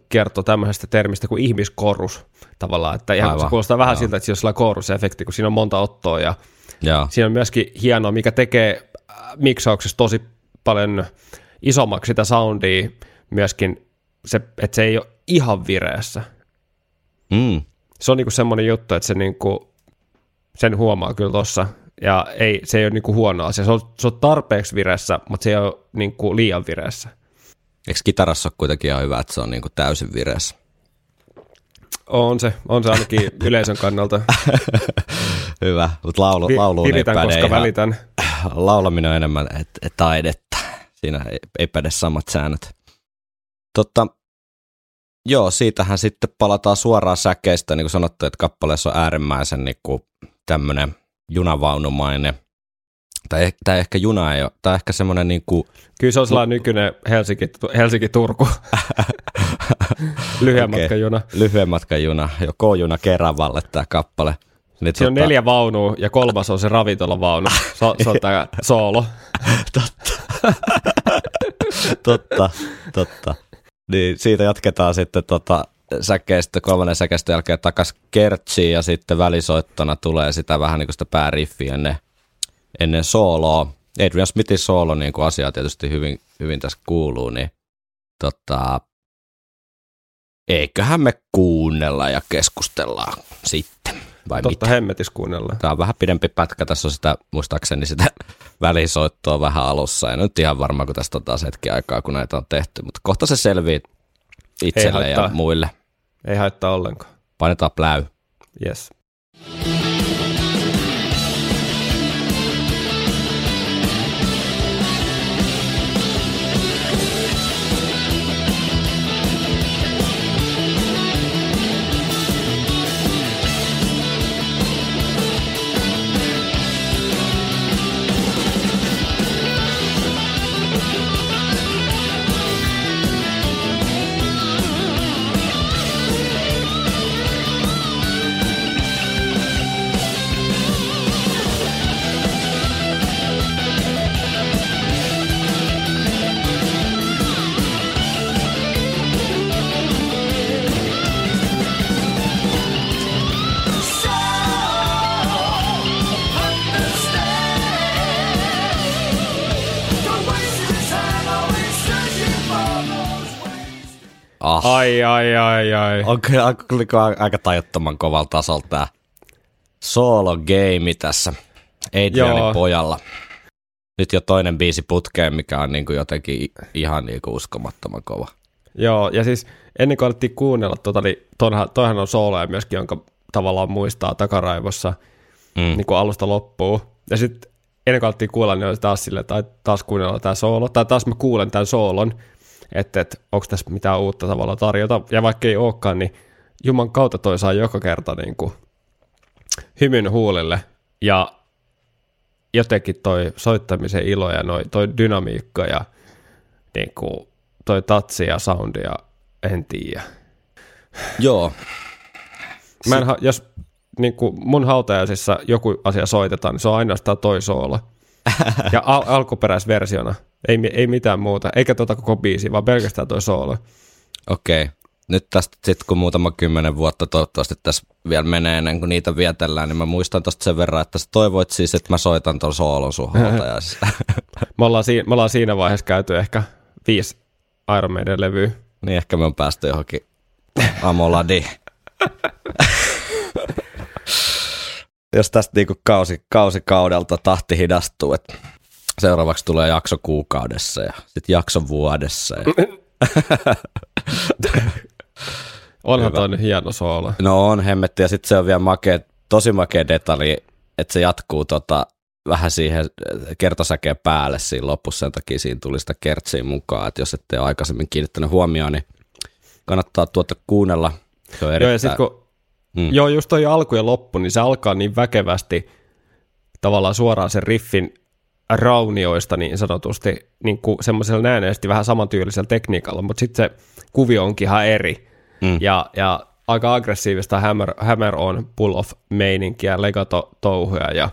kertoi tämmöisestä termistä kuin ihmiskorus tavallaan, että ihan, se Aivan, kuulostaa vähän joo. siltä, että siinä on sellainen korusefekti, kun siinä on monta ottoa ja Joo. siinä on myöskin hienoa, mikä tekee äh, miksauksessa tosi paljon isommaksi sitä soundia myöskin, se, että se ei ole ihan vireessä. Mm. Se on niinku semmoinen juttu, että se niinku, sen huomaa kyllä tossa, ja ei, se ei ole niinku huono asia. Se on, se on tarpeeksi vireessä, mutta se ei ole niinku liian vireessä. Eikö kitarassa ole kuitenkin ihan hyvä, että se on niinku täysin vireessä? On se, on se ainakin yleisön kannalta. Hyvä, mutta laulu, Vi- lauluun ei viritän, päde koska ihan, välitän. laulaminen on enemmän et, et taidetta. Siinä ei, ei päde samat säännöt. Totta, joo, siitähän sitten palataan suoraan säkeistä, niin kuin sanottu, että kappaleessa on äärimmäisen niin kuin tämmöinen junavaunumainen, tai, eh- tai ehkä juna ei ole, tai ehkä semmoinen niin kuin, Kyllä se on sellainen nykyinen Helsinki, Helsinki-Turku. Lyhyen Okei. matkan juna. lyhyen matkan juna, jo K-juna Keravalle tämä kappale. Niin Siinä on neljä vaunua ja kolmas on se ravintolavaunu. Se, on- se on tämä soolo. totta, totta. Niin siitä jatketaan sitten tota säkeistä, kolmannen säkeistä jälkeen takas kertsiin ja sitten välisoittona tulee sitä vähän niin kuin sitä pääriffiä ennen, ennen sooloa. Adrian Smithin soolo, niin kuin asia tietysti hyvin, hyvin tässä kuuluu, niin tota, eiköhän me kuunnella ja keskustellaan sitten, vai Totta mitä? hemmetis kuunnellaan. Tämä on vähän pidempi pätkä, tässä on sitä, muistaakseni sitä välisoittoa vähän alussa. En nyt ihan varma, kun tästä on taas hetki aikaa, kun näitä on tehty, mutta kohta se selvii itselle ja muille. Ei haittaa ollenkaan. Painetaan pläy. Yes. Ah, Ai, ai, ai, ai. on kyllä kyllä aika tajuttoman kovalla tasolla tää solo game tässä Adrianin pojalla. Nyt jo toinen biisi putkeen, mikä on niinku jotenkin i- ihan niinku uskomattoman kova. Joo, ja siis ennen kuin alettiin kuunnella, tota, niin toihan, toihan on sooloja myöskin, jonka tavallaan muistaa takaraivossa Mm. niin kuin alusta loppuun. Ja sitten ennen kuin alettiin kuulla, niin oli taas silleen, tai taas kuunnella tämä soolo, tai taas mä kuulen tämän soolon, että, että onko tässä mitään uutta tavalla tarjota. Ja vaikka ei olekaan, niin Juman kautta toi saa joka kerta niin kuin hymyn huulille. Ja jotenkin toi soittamisen ilo ja noi, toi dynamiikka ja niin kuin, toi tatsi ja soundi ja en tiedä. Joo, Mä en, jos niin kuin mun hautajaisissa joku asia soitetaan, niin se on ainoastaan toi soolo. Ja al- alkuperäisversiona. Ei, ei mitään muuta. Eikä tota koko biisi, vaan pelkästään toi soolo. okei. Nyt tästä sitten kun muutama kymmenen vuotta toivottavasti tässä vielä menee ennen kuin niitä vietellään, niin mä muistan tosta sen verran, että sä toivoit siis, että mä soitan ton soolon sun hautajaisissa. Me ollaan, si- me ollaan siinä vaiheessa käyty ehkä viisi Iron Maiden levyä. niin ehkä me on päästy johonkin Amoladiin. Jos tästä niinku kausi, kausi kaudelta tahti hidastuu, että seuraavaksi tulee jakso kuukaudessa ja sitten jakso vuodessa. Ja... Onhan toi hieno soolo. No on hemmetti ja sitten se on vielä makea, tosi makea detalji, että se jatkuu tota, vähän siihen kertosäkeen päälle siinä lopussa, sen takia siinä tuli sitä kertsiä mukaan, että jos ette ole aikaisemmin kiinnittänyt huomioon, niin kannattaa tuota kuunnella. Se on Joo, erittäin... ja sit kun, Mm. joo, just toi alku ja loppu, niin se alkaa niin väkevästi tavallaan suoraan sen riffin raunioista niin sanotusti, niin kuin semmoisella näennäisesti vähän samantyylisellä tekniikalla, mutta sitten se kuvio onkin ihan eri. Mm. Ja, ja aika aggressiivista hammer, hammer on pull off meininkiä, legato touhuja ja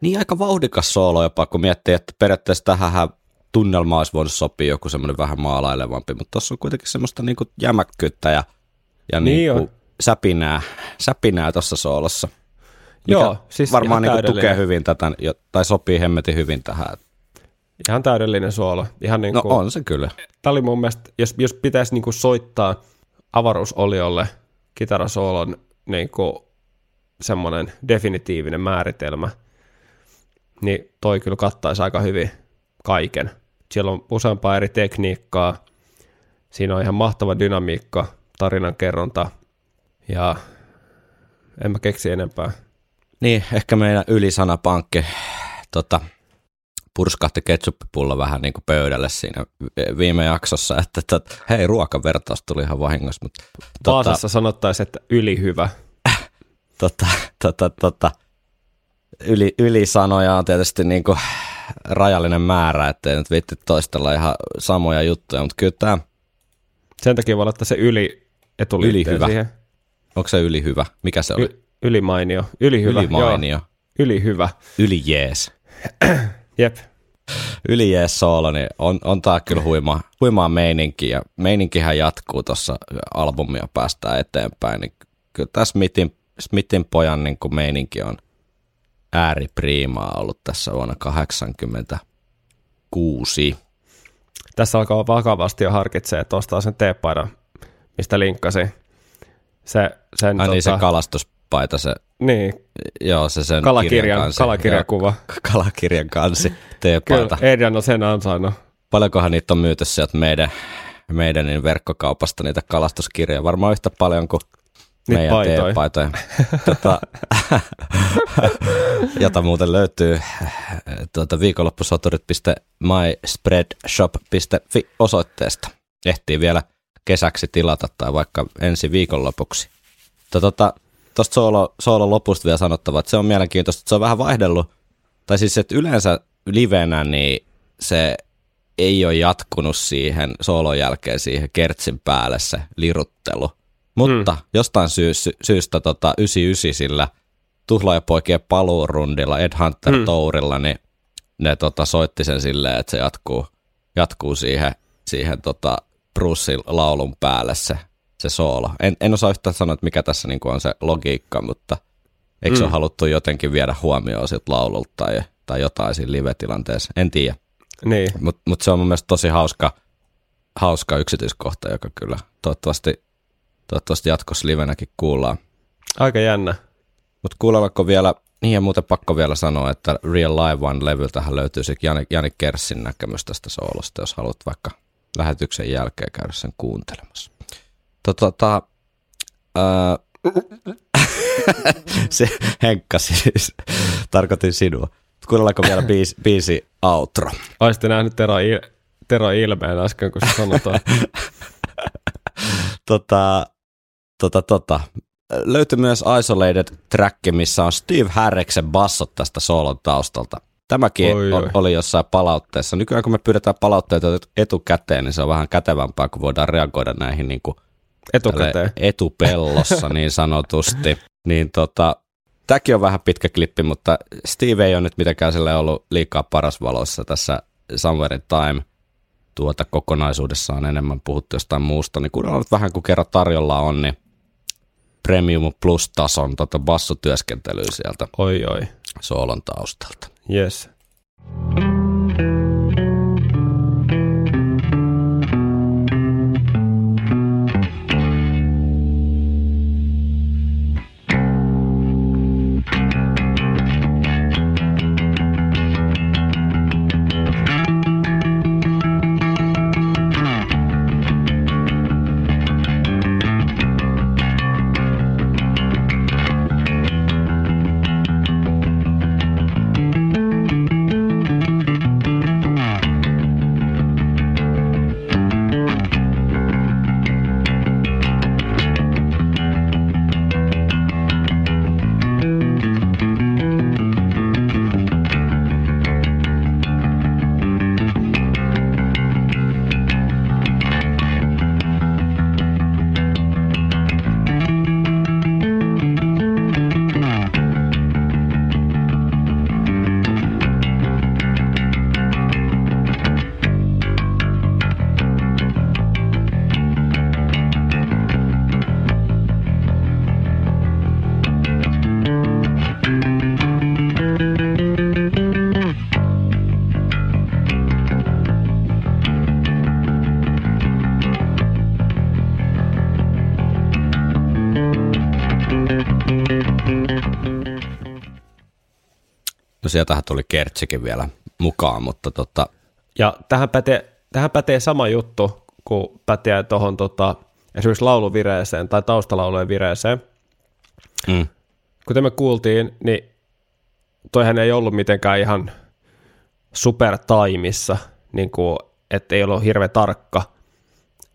Niin aika vauhdikas soolo jopa, kun miettii, että periaatteessa tähän tunnelma olisi voinut sopia joku semmoinen vähän maalailevampi, mutta tuossa on kuitenkin semmoista niinku jämäkkyyttä ja, ja Niin niinku on. Säpinää, säpinää tuossa soolossa. Joo, siis varmaan niinku tukee hyvin tätä, tai sopii hemmetin hyvin tähän. ihan täydellinen suolo. Ihan niin No kuin, on se kyllä. Tämä oli mun mielestä, jos, jos pitäisi niinku soittaa avaruusoliolle kitarasoolon niinku semmoinen definitiivinen määritelmä, niin toi kyllä kattaisi aika hyvin kaiken. Siellä on useampaa eri tekniikkaa, siinä on ihan mahtava dynamiikka, tarinan kerronta ja en mä keksi enempää. Niin, ehkä meidän ylisanapankki tota, purskahti ketsuppipullo vähän niin kuin pöydälle siinä viime jaksossa, että tot, hei, ruokavertaus tuli ihan vahingossa, mutta tota, Vaasassa sanottaisiin, että ylihyvä. tota, tota, tota, yli, ylisanoja on tietysti niin kuin rajallinen määrä, ettei nyt viitti toistella ihan samoja juttuja, mutta kyllä tämä, Sen takia voi laittaa se yli etuliitteen Ylihyvä. siihen. Onko se yli hyvä? Mikä se oli? Y- ylimainio. Ylihyvä. Yli mainio. Joo, ylihyvä. Yli jees. Jep. Yli jees soolo, niin on, on tää kyllä huima, huimaa meininki ja meininkihän jatkuu tuossa albumia päästään eteenpäin, niin kyllä tämä Smithin, Smithin pojan niin kuin meininki on ääripriimaa ollut tässä vuonna 86. Tässä alkaa vakavasti jo harkitsee, että ostaa sen teepaidan, mistä linkkasin. Se, sen, Ai niin se tota, kalastuspaita, se, niin, joo se sen kalakirjan, kirjan kansi. kalakirjakuva. Joo, kalakirjan kansi, Kyllä, teepaita. Adrian on sen ansainnut. Paljonkohan niitä on myyty sieltä meidän, meidän niin verkkokaupasta, niitä kalastuskirjoja? Varmaan yhtä paljon kuin Niitä meidän paitoja. teepaitoja. tota, jota muuten löytyy tuota, viikonloppusoturit.myspreadshop.fi osoitteesta. Ehtii vielä kesäksi tilata tai vaikka ensi viikonlopuksi. Tuosta tota, tosta soolo, soolo lopusta vielä sanottava, että se on mielenkiintoista, että se on vähän vaihdellut. Tai siis, että yleensä livenä niin se ei ole jatkunut siihen soolon jälkeen siihen kertsin päälle se liruttelu. Mutta mm. jostain syy, sy, syystä tota 99 sillä tuhlaajapoikien paluurundilla Ed Hunter mm. Tourilla, niin ne tota, soitti sen silleen, että se jatkuu, jatkuu siihen, siihen tota Brucein laulun päälle se, se soolo. En, en osaa yhtään sanoa, että mikä tässä niinku on se logiikka, mutta eikö mm. se ole haluttu jotenkin viedä huomioon siltä laululta tai, tai jotain siinä live-tilanteessa, en tiedä. Niin, Mutta mut se on mun mielestä tosi hauska, hauska yksityiskohta, joka kyllä toivottavasti, toivottavasti jatkossa livenäkin kuullaan. Aika jännä. Mutta kuulellaanko vielä, niin ja muuten pakko vielä sanoa, että Real Live One-levyltähän löytyy sitten Jani, Jani Kerssin näkemys tästä soolosta, jos haluat vaikka lähetyksen jälkeen käydä sen kuuntelemassa. Tota, tota, ää, se Henkka siis, tarkoitin sinua. Kuunnellaanko vielä biisi, biisi outro? Olisitte nähnyt Tero, Il- Tero ilmeen äsken, kun se sanotaan. tota, tota, tota. Löytyi myös Isolated track, missä on Steve Harriksen bassot tästä soolon taustalta. Tämäkin Oi, oi, oli jossain palautteessa. Nykyään kun me pyydetään palautteita etukäteen, niin se on vähän kätevämpää, kun voidaan reagoida näihin niin kuin Etukäteen. etupellossa niin sanotusti. Niin tota, tämäkin on vähän pitkä klippi, mutta Steve ei ole nyt mitenkään sille ollut liikaa paras valossa tässä Somewhere in Time tuota kokonaisuudessaan enemmän puhuttu jostain muusta, niin kuunnellaan nyt vähän, kun kerran tarjolla on, niin Premium Plus-tason tota bassotyöskentelyä sieltä Oi, oi. soolon taustalta. Yes. No sieltähän tuli Kertsikin vielä mukaan, mutta tota, Ja tähän pätee, tähän pätee sama juttu, kun pätee tuohon tota, esimerkiksi lauluvireeseen tai taustalaulujen vireeseen. mm, Kuten me kuultiin, niin toihan ei ollut mitenkään ihan super taimissa, niin kuin, että ei ollut hirveän tarkka.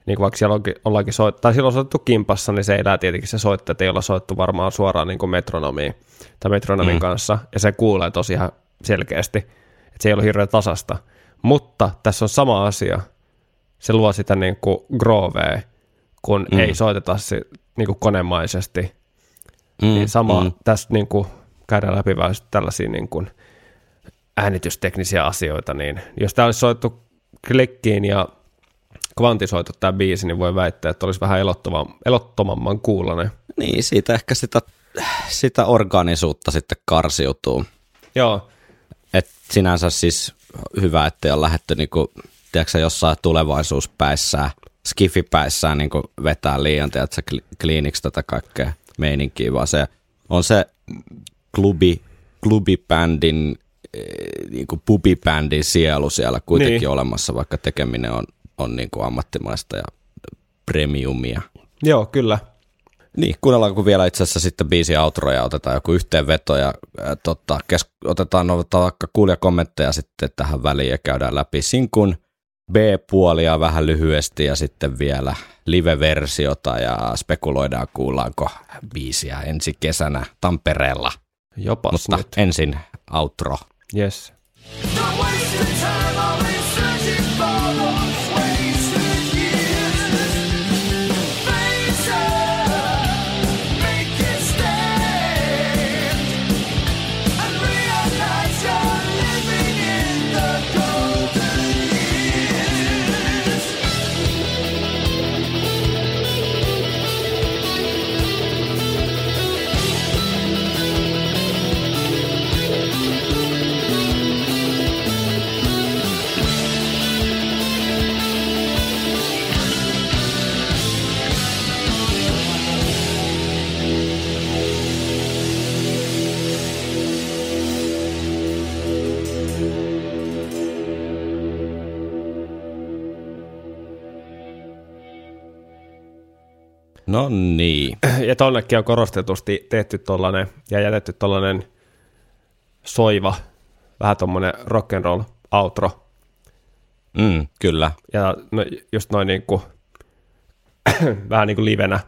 Niin kuin vaikka siellä onkin, ollaankin soit, tai silloin on soitettu kimpassa, niin se elää tietenkin se soittaa, että ei olla soittu varmaan suoraan niin kuin metronomiin tai metronomin mm. kanssa, ja se kuulee tosi ihan selkeästi, että se ei ollut hirveän tasasta. Mutta tässä on sama asia. Se luo sitä niin kuin groovea, kun mm. ei soiteta se, niin kuin konemaisesti. mm, Niin sama mm, tässä niin kuin käydään läpi vähän tällaisia niin kuin äänitysteknisiä asioita, niin jos tämä olisi soittu klikkiin ja kvantisoitu tämä biisi, niin voi väittää, että olisi vähän elottoman, elottomamman kuulonen. Niin, siitä ehkä sitä, sitä organisuutta sitten karsiutuu. Joo, Et sinänsä siis hyvä, että on lähdetty niinku, tiedätkö, jossain tulevaisuuspäissään, skifipäissään niinku vetää liian, tiedätkö, kli- kliiniksi tätä kaikkea meininkiä, vaan se on se klubi, klubibändin, eh, niinku pubibändin sielu siellä kuitenkin niin. olemassa, vaikka tekeminen on, on niinku ammattimaista ja premiumia. joo, kyllä. Niin, kuunnellaanko vielä itse asiassa sitten biisi outro ja otetaan joku yhteenveto ja ää, tota, kes- otetaan noita vaikka kuulijakommentteja sitten tähän väliin ja käydään läpi sinkun B-puolia vähän lyhyesti ja sitten vielä live-versiota ja spekuloidaan kuullaanko biisiä ensi kesänä Tampereella. Jopas Mutta nyt. ensin outro. Yes. Don't waste your time No niin. Ja tonnekin on korostetusti tehty tollanen ja jätetty tollanen soiva, vähän tommonen rock'n'roll outro. Mm, kyllä. Ja no, just noin niinku, vähän niinku livenä,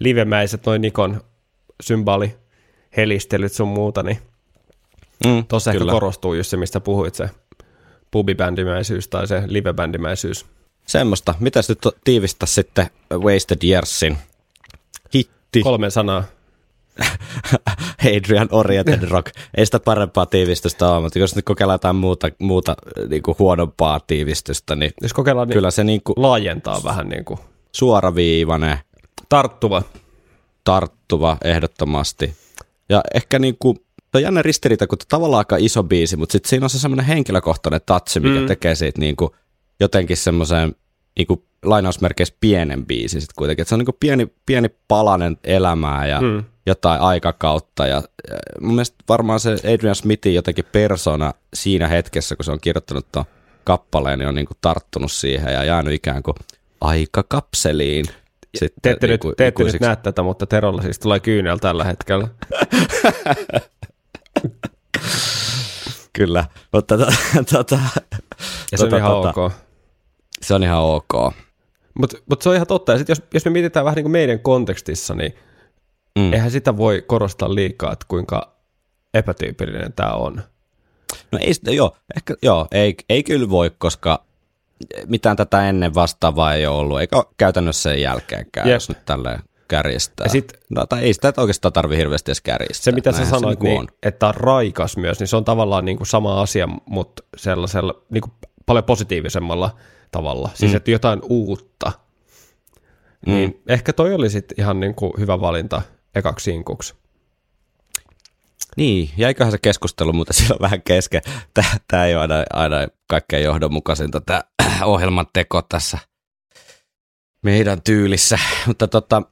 livemäiset noin Nikon symboli, helistelyt sun muuta, niin Mm, tuossa ehkä korostuu just se, mistä puhuit, se pubibändimäisyys tai se livebändimäisyys. Semmoista. Mitäs nyt tiivistä sitten Wasted Yearsin hitti Kolme sanaa. Adrian Oriented Rock. Ei sitä parempaa tiivistystä ole, mutta jos nyt kokeillaan jotain muuta, muuta niin kuin huonompaa tiivistystä, niin Jos kokeillaan, niin kyllä se niin kuin laajentaa vähän niin kuin suoraviivainen, tarttuva. tarttuva ehdottomasti. Ja ehkä niin kuin, se on jännä ristiriita, kun tavallaan aika iso biisi, mutta sitten siinä on se semmoinen henkilökohtainen touch, mikä mm. tekee siitä niin kuin jotenkin semmoisen niin kuin lainausmerkeissä pienen biisi sitten kuitenkin. Et se on niin kuin pieni, pieni palanen elämää ja Mm. jotain aikakautta. Ja, ja mun mielestä varmaan se Adrian Smithin jotenkin persona siinä hetkessä, kun se on kirjoittanut tuon kappaleen, niin on niin kuin tarttunut siihen ja jäänyt ikään kuin aikakapseliin. Sitten Te ette, niin nyt, kuin te ette nyt näe tätä, mutta Terolla siis tulee kyynel tällä hetkellä. Kyllä, mutta to, tota, Ja se on tota, ihan tota, ok. Se on ihan ok. Mutta mut se on ihan totta. Ja sit jos, jos me mietitään vähän niin kuin meidän kontekstissa, niin Mm. mm. eihän sitä voi korostaa liikaa, että kuinka epätyypillinen tämä on. No ei sitä, joo, ehkä, joo ei, ei kyllä voi, koska mitään tätä ennen vastaavaa ei ole ollut, eikä ole käytännössä sen jälkeenkään, Jep. jos nyt tälleen kärjistää. Ja sit- no, tai ei sitä oikeastaan tarvi hirveästi edes kärjistää. Se, mitä sä Näinhän sanoit, se niinku niin, että on raikas myös, niin se on tavallaan niin kuin sama asia, mutta sellaisella niin kuin paljon positiivisemmalla tavalla. Siis, Mm. että jotain uutta. Mm. Niin ehkä toi oli sitten ihan niin kuin hyvä valinta ekaksi sinkuksi. Niin, jäiköhän se keskustelu, mutta silloin vähän kesken. Tämä ei ole aina, aina kaikkein johdonmukaisinta tämä ohjelman teko tässä meidän tyylissä, mutta tota,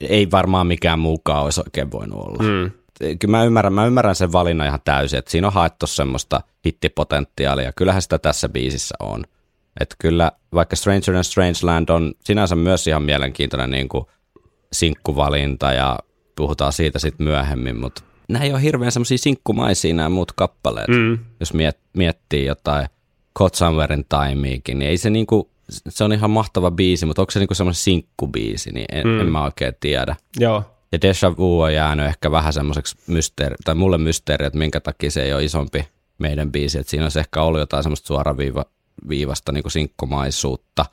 ei varmaan mikään muukaan olisi oikein voinut olla. Mm. Kyllä mä ymmärrän, mä ymmärrän sen valinnan ihan täysin, että siinä on haettu semmoista hittipotentiaalia. Kyllähän sitä tässä biisissä on. Että kyllä, vaikka Stranger in Strangeland on sinänsä myös ihan mielenkiintoinen niin kuin sinkkuvalinta ja puhutaan siitä sitten myöhemmin, mutta nämä ei ole hirveän semmoisia sinkkumaisia nämä muut kappaleet. Mm. Jos miet, miettii jotain Caught Somewhere in Timeikin, niin ei se niinku, se on ihan mahtava biisi, mutta onko se niinku semmoinen sinkkubiisi, niin en, Mm. en mä oikein tiedä. Joo. Ja Deja Vu on jäänyt ehkä vähän semmoiseksi mysteeri, tai mulle mysteeri, että minkä takia se ei ole isompi meidän biisi. Että siinä olisi ehkä ollut jotain semmoista suoraviivasta niin sinkkumaisuutta,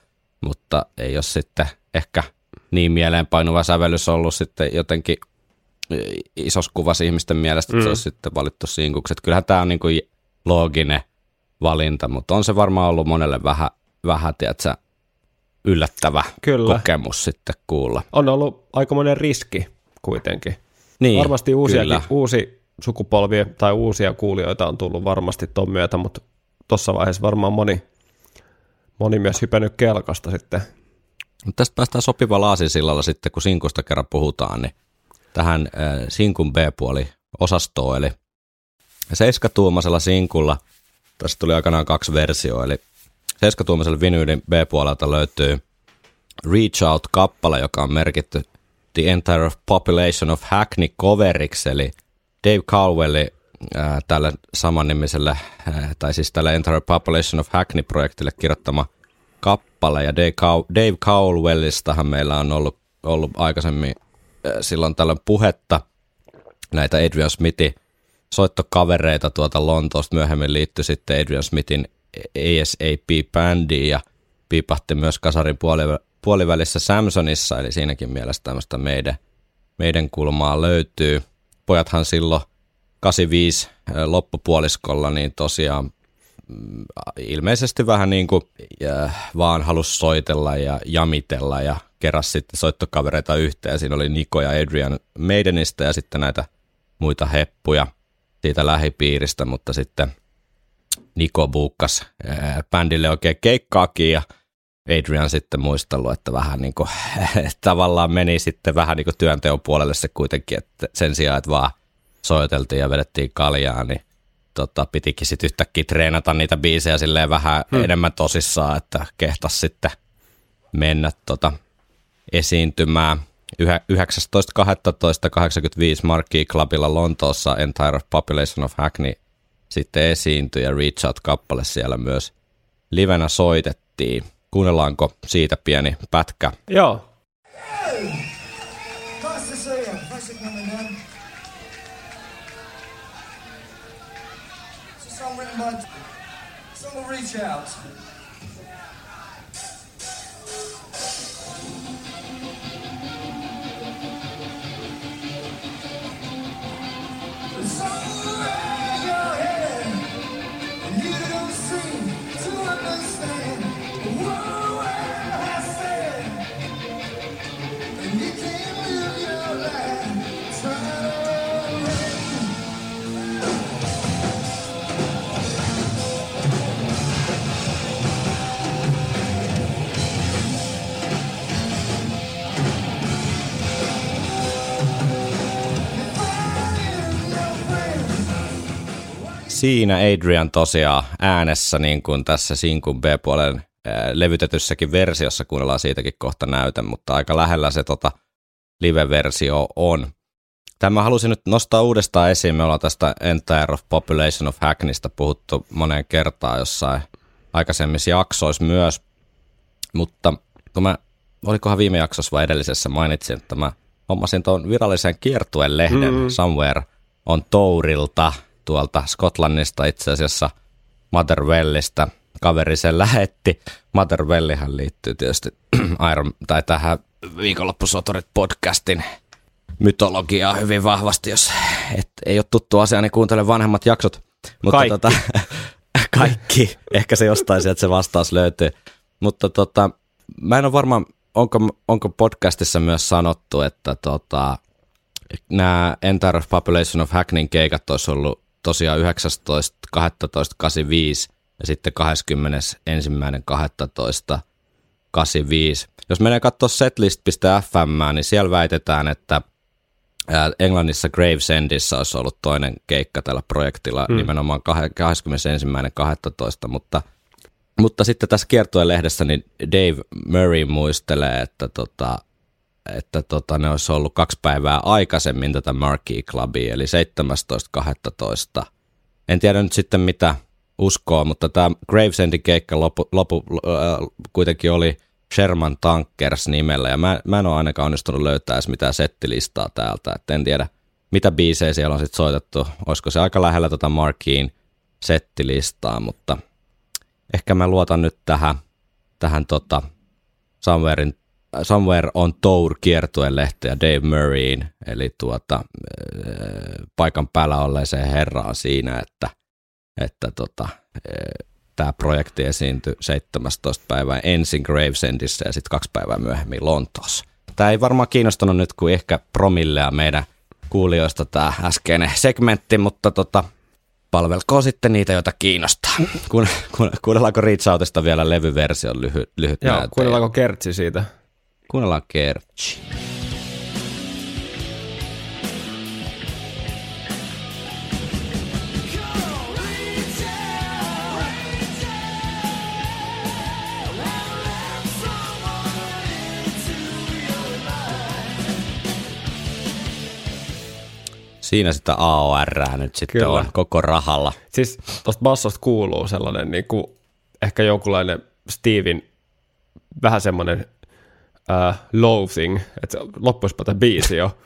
mutta ei ole sitten ehkä niin mieleenpainuva sävellys ollut sitten jotenkin isossa kuvassa ihmisten mielestä, että mm. se olisi sitten valittu sinkuksi. Että kyllähän tämä on niin kuin looginen valinta, mutta on se varmaan ollut monelle vähän, vähän tiedätkö, yllättävä Kyllä. kokemus sitten kuulla. On ollut aikamoinen riski kuitenkin. Niin, varmasti uusia, uusi sukupolvi tai uusia kuulijoita on tullut varmasti ton myötä, mutta tuossa vaiheessa varmaan moni, moni myös hypännyt kelkasta sitten. Mutta tästä päästään sopivalla aasinsillalla sitten, kun sinkusta kerran puhutaan, niin tähän äh, sinkun B-puoli osastoon, eli seiskatuumaisella sinkulla, tästä tuli aikanaan kaksi versioa, eli seiskatuumaisella vinyylin B-puolelta löytyy Reach Out-kappale, joka on merkitty The Entire Population of Hackney coveriksi, eli Dave Caldwellin äh, tälle samannimiselle, äh, tai siis tälle Entire Population of Hackney-projektille kirjoittama kappale, ja Dave, Cow- Caldwellistahan meillä on ollut, ollut aikaisemmin äh, silloin tällöin puhetta näitä Adrian Smithin soittokavereita tuolta Lontoosta. Myöhemmin liittyi sitten Adrian Smithin ASAP-bändiin ja piipahti myös kasarin puoliv- puolivälissä Samsonissa, eli siinäkin mielessä tämmöistä meidän, meidän kulmaa löytyy. Pojathan silloin 85 loppupuoliskolla, niin tosiaan mm, ilmeisesti vähän niin kuin vaan halusi soitella ja jamitella ja keräs sitten soittokavereita yhteen. Siinä oli Niko ja Adrian Maidenista ja sitten näitä muita heppuja siitä lähipiiristä, mutta sitten Niko buukkas bändille oikein keikkaakin ja Adrian sitten muistellut, että vähän niin kuin, tavallaan meni sitten vähän niin kuin työnteon puolelle se kuitenkin, että sen sijaan, että vaan soiteltiin ja vedettiin kaljaa, niin tota, pitikin sitten yhtäkkiä treenata niitä biisejä silleen vähän hmm. enemmän tosissaan, että kehtas sitten mennä tota, esiintymään. Yhä- 19.12.85 Marquee Clubilla Lontoossa Entire Population of Hackney sitten esiintyi ja Reach Out-kappale siellä myös livenä soitettiin. Kuunnellaanko siitä pieni pätkä? Joo. Nice to Siinä Adrian tosiaan äänessä, niin kuin tässä Sinkun B-puolen levytetyssäkin versiossa, kuunnellaan siitäkin kohta näytön, mutta aika lähellä se tota, live-versio on. Tämä halusin nyt nostaa uudestaan esiin. Me ollaan tästä Entire of Population of Hackneystä puhuttu moneen kertaan jossain aikaisemmissa jaksoissa myös, mutta kun mä, olikohan viime jaksossa vai edellisessä mainitsin, että mä hommasin tuon virallisen kiertueen lehden mm. Somewhere on Tourilta tuolta Skotlannista itse asiassa Motherwellista. Kaveri sen lähetti. Motherwellihän liittyy tietysti Iron, tai tähän viikonloppusoturit podcastin mytologiaa hyvin vahvasti, jos et, ei ole tuttu asia, niin kuuntele vanhemmat jaksot. Mutta Kaikki. Tota, kaikki. Ehkä se jostain sieltä se vastaus löytyy. Mutta tota, mä en ole varma, onko, onko podcastissa myös sanottu, että tota, nämä Entire of Population of Hackneyn keikat olisi ollut tosiaan 19.12.85 ja sitten 21.12.85. Jos menee katsoa setlist.fm, niin siellä väitetään, että Englannissa Gravesendissa olisi ollut toinen keikka tällä projektilla hmm. nimenomaan kahe- 21.12. Mutta, mutta sitten tässä kiertueen lehdessä niin Dave Murray muistelee, että tota, että tota, ne olisi ollut kaksi päivää aikaisemmin tätä Marquee Clubia, eli 17.12. En tiedä nyt sitten mitä uskoa, mutta tämä Gravesendin keikka lopu, lopu, äh, kuitenkin oli Sherman Tankers nimellä, ja mä, mä en ole ainakaan onnistunut löytää edes mitään settilistaa täältä, että en tiedä mitä biisejä siellä on sitten soitettu. Olisiko se aika lähellä tota Markeen settilistaa, mutta ehkä mä luotan nyt tähän, tähän tota Somewherein Somewhere on Tour kiertueen lehtiä Dave Murrayin, eli tuota, äh, paikan päällä olleeseen herraan siinä, että, että tota, tämä projekti esiintyi 17. päivää ensin Gravesendissä ja sitten kaksi päivää myöhemmin Lontoossa. Tämä ei varmaan kiinnostanut nyt kuin ehkä promillea meidän kuulijoista tämä äskeinen segmentti, mutta tota, palvelkoon sitten niitä, joita kiinnostaa. Kun, kuunnellaanko Reach Outista vielä levyversion lyhyt, lyhyt Joo, kuunnellaanko kertsi siitä? Kuunnellaan Kertsi. Siinä sitä AOR nyt sitten Kyllä. on koko rahalla. Siis tuosta bassosta kuuluu sellainen niin kuin, ehkä jonkunlainen Steven vähän semmoinen uh, loathing, että loppuispa tämä biisi jo.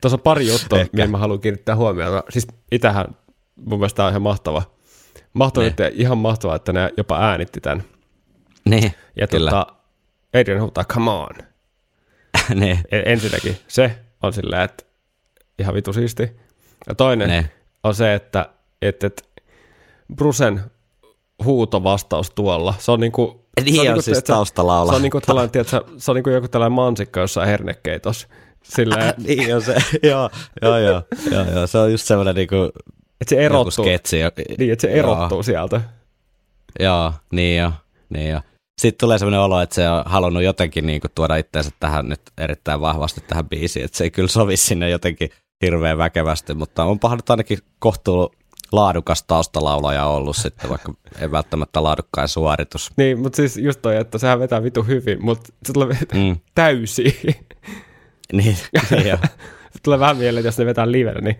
Tuossa on pari juttua, Ehkä. mihin mä haluan kiinnittää huomiota. Siis itähän mun mielestä tää on ihan mahtava. Mahtava juttu ja ihan mahtavaa, että ne jopa äänitti tämän. Niin, Ja kyllä. tota, Adrian huutaa, come on. niin, E- Ensinnäkin se on silleen, että ihan vitu siisti. Ja toinen Ne. on se, että, että, että Brusen huutovastaus tuolla, se on niinku... Niin se on niinku, siis taustalaula. Se on niinku tällainen, tiedätkö, se on niinku joku tällainen mansikka jossain hernekeitos. Silleen, niin on se, joo, joo, joo, joo, joo, se on just semmoinen niinku, että se joku erottuu. sketsi. Niin, että se Joo. erottuu sieltä. Joo, niin jo, niin jo. Sitten tulee semmoinen olo, että se on halunnut jotenkin niin kuin tuoda itseensä tähän nyt erittäin vahvasti tähän biisiin, että se ei kyllä sovi sinne jotenkin hirveän väkevästi, mutta on nyt ainakin kohtuu laadukas taustalaulaja ollut sitten, vaikka ei välttämättä laadukkain suoritus. Niin, mutta siis just toi, että sehän vetää vitu hyvin, mutta se tulee Mm. täysin. Niin, niin joo. Tulee vähän mieleen, että jos ne vetää livenä, niin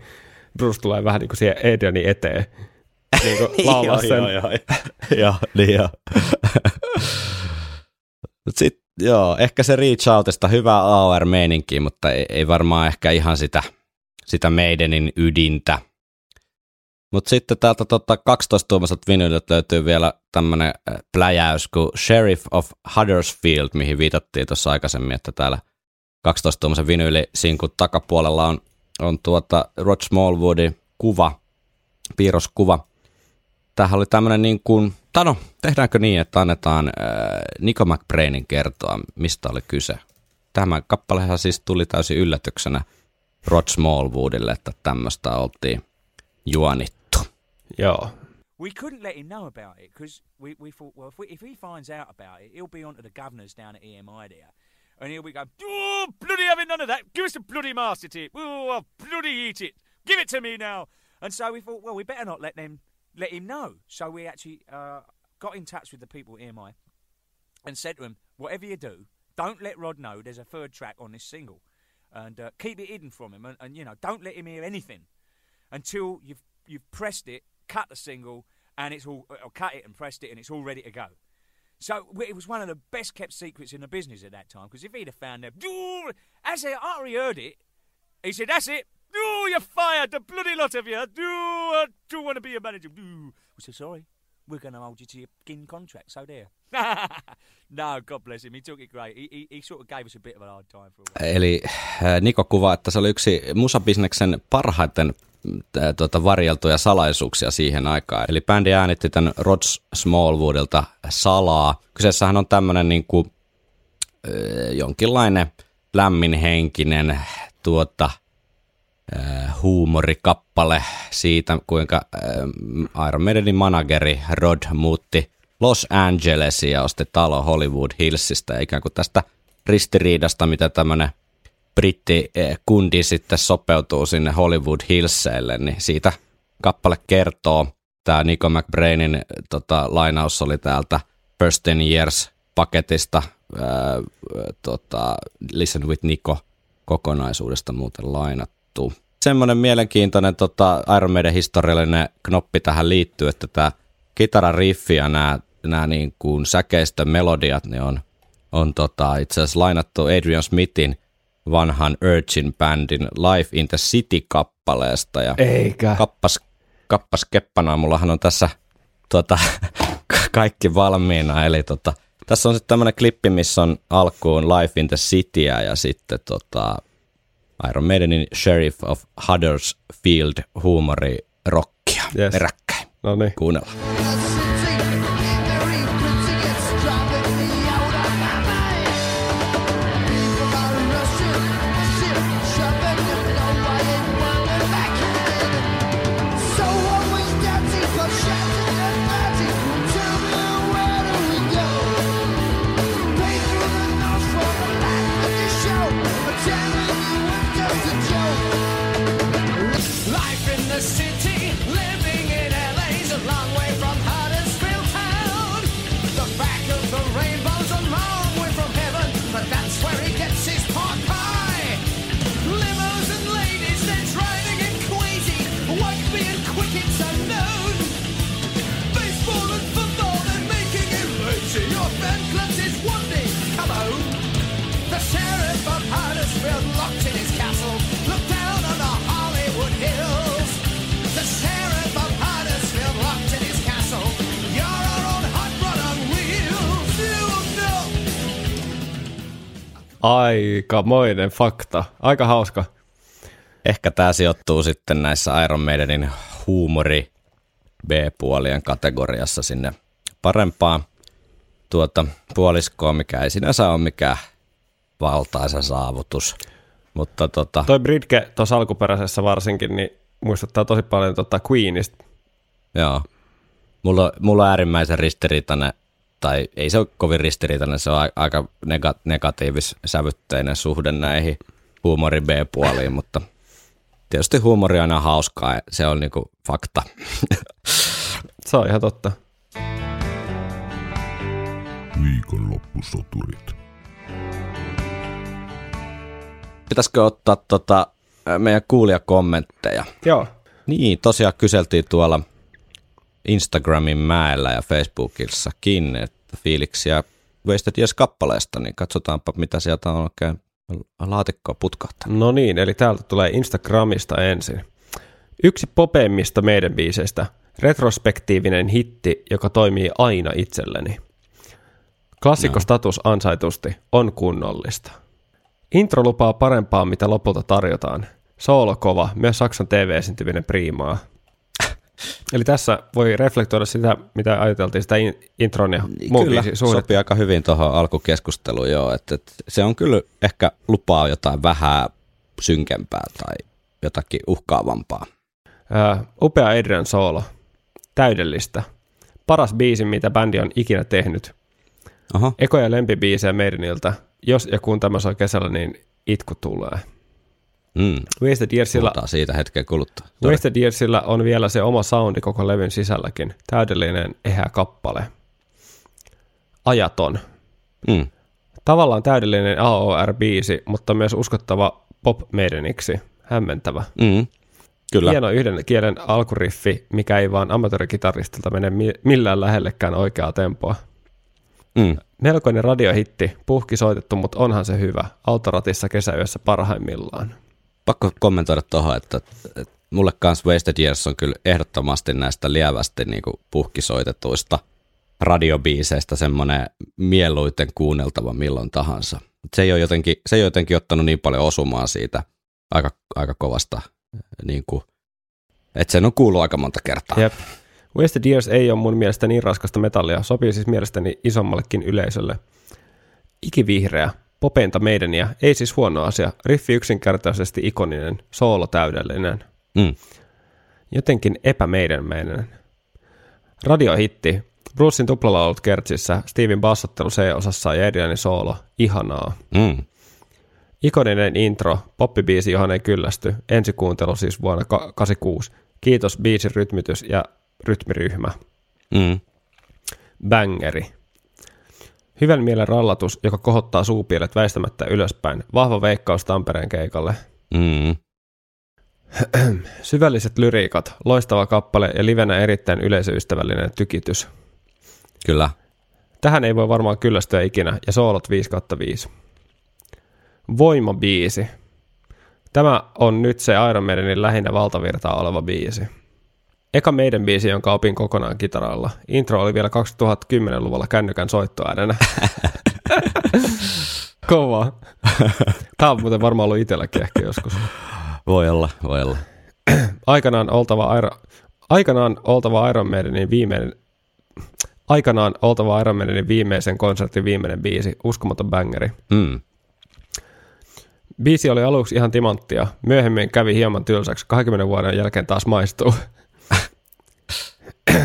Bruce tulee vähän niin kuin siihen Adrianin eteen. Niin kuin laulaa sen. joo, joo, joo, niin joo. Mut sit, joo, ehkä se Reach Outista hyvää AOR-meininkiä, mutta ei, ei varmaan ehkä ihan sitä, sitä Maidenin ydintä. Mutta sitten täältä tota 12-tuumaiset vinyylit löytyy vielä tämmönen äh, pläjäys kuin Sheriff of Huddersfield, mihin viitattiin tuossa aikaisemmin, että täällä 12-tuumaisen vinyylisinkun takapuolella on, on tuota Rod Smallwoodin kuva, piirroskuva. Tämähän oli tämmöinen niin kuin, tai no, tehdäänkö niin, että annetaan äh, Nico McBrainin kertoa, mistä oli kyse. Tämä kappalehan siis tuli täysin yllätyksenä Rod Smallwoodille, että tämmöistä oltiin juonittu. Joo. We couldn't let him know about it because we, we thought, well, if, we, if he finds out about it, he'll be on to the governors down at EMI there. And he'll be going, oh, bloody having none of that. Give us the bloody master tip. Oh, I'll bloody eat it. Give it to me now. And so we thought, well, we better not let them let him know. So we actually uh, got in touch with the people at EMI and said to them, whatever you do, don't let Rod know there's a third track on this single. And uh, keep it hidden from him. And, and, you know, don't let him hear anything until you've, you've pressed it, cut the single, and it's all, or cut it and pressed it, and it's all ready to go. So it was one of the best kept secrets in the business at that time. Because if he'd have found them, as I after he heard it, he said, "That's it. Oh, you're fired, the bloody lot of you. Do I do want to be a manager? Do." We said, "Sorry, we're going to hold you to your skin contract." So there. no, God bless him. He took it great. He, he, he sort of gave us a bit of a hard time for a while. Eli äh, Niko kuvaa, että se oli yksi musabisneksen parhaiten äh, tuota, varjeltuja salaisuuksia siihen aikaan. Eli bändi äänitti tämän Rod Smallwoodilta salaa. Kyseessähän on tämmöinen niin kuin, jonkinlainen lämminhenkinen tuota, huumorikappale siitä, kuinka Iron Maidenin manageri Rod muutti Los Angelesia ja osti talo Hollywood Hillsistä ikään kuin tästä ristiriidasta, mitä tämmöinen brittikundi sitten sopeutuu sinne Hollywood Hillseille, niin siitä kappale kertoo. Tämä Nico McBrainin tota, lainaus oli täältä First Ten Years paketista, ää, tota, Listen with Nico kokonaisuudesta muuten lainattu. Semmoinen mielenkiintoinen tota, Iron Maiden historiallinen knoppi tähän liittyy, että tämä kitarariffi ja nämä, nämä niin kuin säkeistön melodiat niin on, on tota, itse asiassa lainattu Adrian Smithin vanhan Urgin bändin Life in the City-kappaleesta. Ja Eikä. kappas, kappas keppana, mullahan on tässä tuota, kaikki valmiina, eli tota, tässä on sitten tämmöinen klippi, missä on alkuun Life in the Cityä ja sitten tota, Iron Maidenin Sheriff of Huddersfield huumori rockia Yes. peräkkäin. No niin. Kuunnellaan. Aikamoinen fakta. Aika hauska. Ehkä tämä sijoittuu sitten näissä Iron Maidenin huumori B-puolien kategoriassa sinne parempaa tuota puoliskoa, mikä ei sinänsä ole mikään valtaisa saavutus. Mutta tota, Toi Bridge tuossa alkuperäisessä varsinkin, niin muistuttaa tosi paljon tota Queenista. joo, mulla, mulla on äärimmäisen ristiriitainen, tai ei se ole kovin ristiriitainen, se on aika nega- negatiivis-sävytteinen suhde näihin huumori B-puoliin, mutta tietysti huumori on aina hauskaa, ja se on niinku fakta. Se on ihan totta. Viikonloppusoturit. Pitäisikö ottaa tota, meidän kuulijakommentteja? Joo. Niin, tosiaan kyseltiin tuolla Instagramin mäellä ja Facebookissakin, että fiiliksiä Wasted Years-kappaleesta, niin katsotaanpa, mitä sieltä on oikein laatikkoa putkahtanut. No niin, eli täältä tulee Instagramista ensin. Yksi popeimmista meidän biiseistä, retrospektiivinen hitti, joka toimii aina itselleni. Klassikkostatus ansaitusti on kunnollista. Intro lupaa parempaa, mitä lopulta tarjotaan. Soolo kova, myös Saksan TV-esiintyminen priimaa. Eli tässä voi reflektoida sitä, mitä ajateltiin sitä in- intron ja muun Kyllä, sopii aika hyvin tuohon alkukeskusteluun, joo. Että, että se on kyllä ehkä lupaa jotain vähän synkempää tai jotakin uhkaavampaa. Ää, upea Adrian Soolo. Täydellistä. Paras biisi, mitä bändi on ikinä tehnyt. Oho, Ekoja lempibiisejä Maideniltä. Jos ja kun tämä soi kesällä, niin itku tulee. Mm. Wasted Yearsilla, puhutaan siitä hetken kuluttua. Sori. Wasted Yearsilla on vielä se oma soundi koko levyn sisälläkin. Täydellinen ehä kappale. Ajaton. Mm. Tavallaan täydellinen AOR-biisi, mutta myös uskottava pop maideniksi. Hämmentävä. Mm. Kyllä. Hieno yhden kielen alkuriffi, mikä ei vaan amatöörikitaristilta mene mi- millään lähellekään oikeaa tempoa. Mm. Melkoinen radiohitti, puhki soitettu, mutta onhan se hyvä. Autoratissa kesäyössä parhaimmillaan. Pakko kommentoida tuohon, että, että mulle kanssa Wasted Years on kyllä ehdottomasti näistä lievästi niin kuin puhkisoitetuista radiobiiseistä semmoinen mieluiten kuunneltava milloin tahansa. Se ei ole jotenkin, se ei ole jotenkin ottanut niin paljon osumaa siitä aika, aika kovasta, niin kuin, että sen on kuullut aika monta kertaa. Jep. Wasted Years ei ole mun mielestä niin raskasta metallia, sopii siis mielestäni isommallekin yleisölle. Ikivihreä, popeinta meidäniä, ei siis huono asia, riffi yksinkertaisesti ikoninen, soolo täydellinen, Mm. jotenkin epämeidänmäinen. Radiohitti, Brucein tuplalaulut kertsissä, Steven bassottelu C-osassa ja Adrianin soolo, ihanaa. Mm. Ikoninen intro, poppibiisi, johon ei kyllästy, ensikuuntelu siis vuonna ka- 86. Kiitos biisin rytmitys ja rytmiryhmä. Mm. Bangeri. Hyvän mielen rallatus, joka kohottaa suupielet väistämättä ylöspäin. Vahva veikkaus Tampereen keikalle. Mm. Syvälliset lyriikat, loistava kappale ja livenä erittäin yleisöystävällinen tykitys. Kyllä. Tähän ei voi varmaan kyllästyä ikinä, ja soolot 5 kautta 5. Voimabiisi. Tämä on nyt se Iron Maidenin lähinnä valtavirtaa oleva biisi. Eka meidän biisi, jonka opin kokonaan kitaralla. Intro oli vielä 2010-luvulla kännykän soittoäänenä. Kova. Tämä on muuten varmaan ollut itselläkin ehkä joskus. Voi olla, voi olla. Aikanaan oltava Iron, aikanaan oltava Iron Maidenin viimeinen aikanaan oltava Iron Maidenin viimeisen konsertin viimeinen biisi, uskomaton bangeri. Mm. Biisi oli aluksi ihan timanttia, myöhemmin kävi hieman tylsäksi, 20 vuoden jälkeen taas maistuu.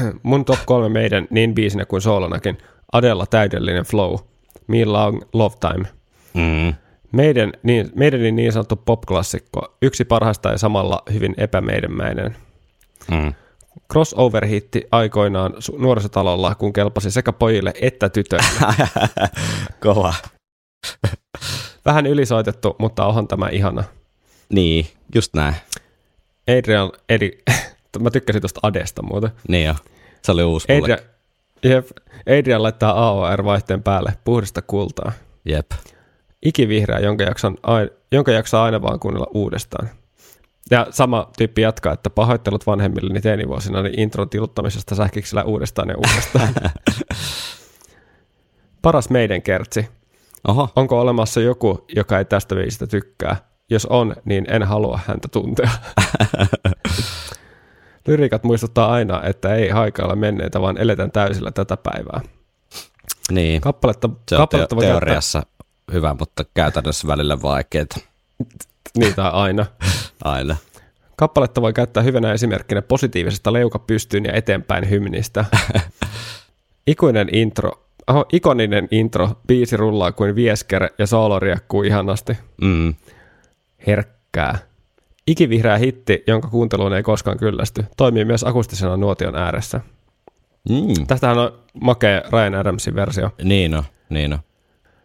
Mun top kolme meidän niin biisinä kuin soolonakin, Adella täydellinen flow, Me Long Love Time. Mm. Meidän niin, meidän niin sanottu pop-klassikko, yksi parhaista ja samalla hyvin epämeidänmäinen. Mm. Crossover-hitti aikoinaan nuorisotalolla, kun kelpasi sekä pojille että tytöille. Kova. Vähän ylisoitettu, mutta onhan tämä ihana. Niin, just näin. Adrian, eri, mä tykkäsin tuosta Adesta muuten. Niin jo. Se oli uusi. Adrian, jep, Adrian laittaa AOR-vaihteen päälle puhdasta kultaa. Jep. Ikivihreä, jonka, jakson, jonka jaksaa aina vaan kuunnella uudestaan. Ja sama tyyppi jatkaa, että pahoittelut vanhemmilleni teinivuosina niin intron tiluttamisesta sähkiksellä uudestaan ja uudestaan. Paras meidän kertsi. Oho. Onko olemassa joku, joka ei tästä biisistä tykkää? Jos on, niin en halua häntä tuntea. Lyrikat muistuttaa aina, että ei haikailla menneitä, vaan eletään täysillä tätä päivää. Niin. Kappaletta, Se on kappaletta teo- voi käyttää, teoriassa hyvä, mutta käytännössä välillä vaikeaa. niin, tai aina. Aina. Kappaletta voi käyttää hyvänä esimerkkinä positiivisesta leuka pystyyn ja eteenpäin hymnistä. Ikuinen intro, oho, ikoninen intro, biisi rullaa kuin viesker ja soolo riekkuu ihanasti. Mm. Herkkää. Ikivihreä hitti, jonka kuunteluun ei koskaan kyllästy, toimii myös akustisena nuotion ääressä. Mm. Tästähän on makea Ryan Adamsin versio. Niin on, niin on.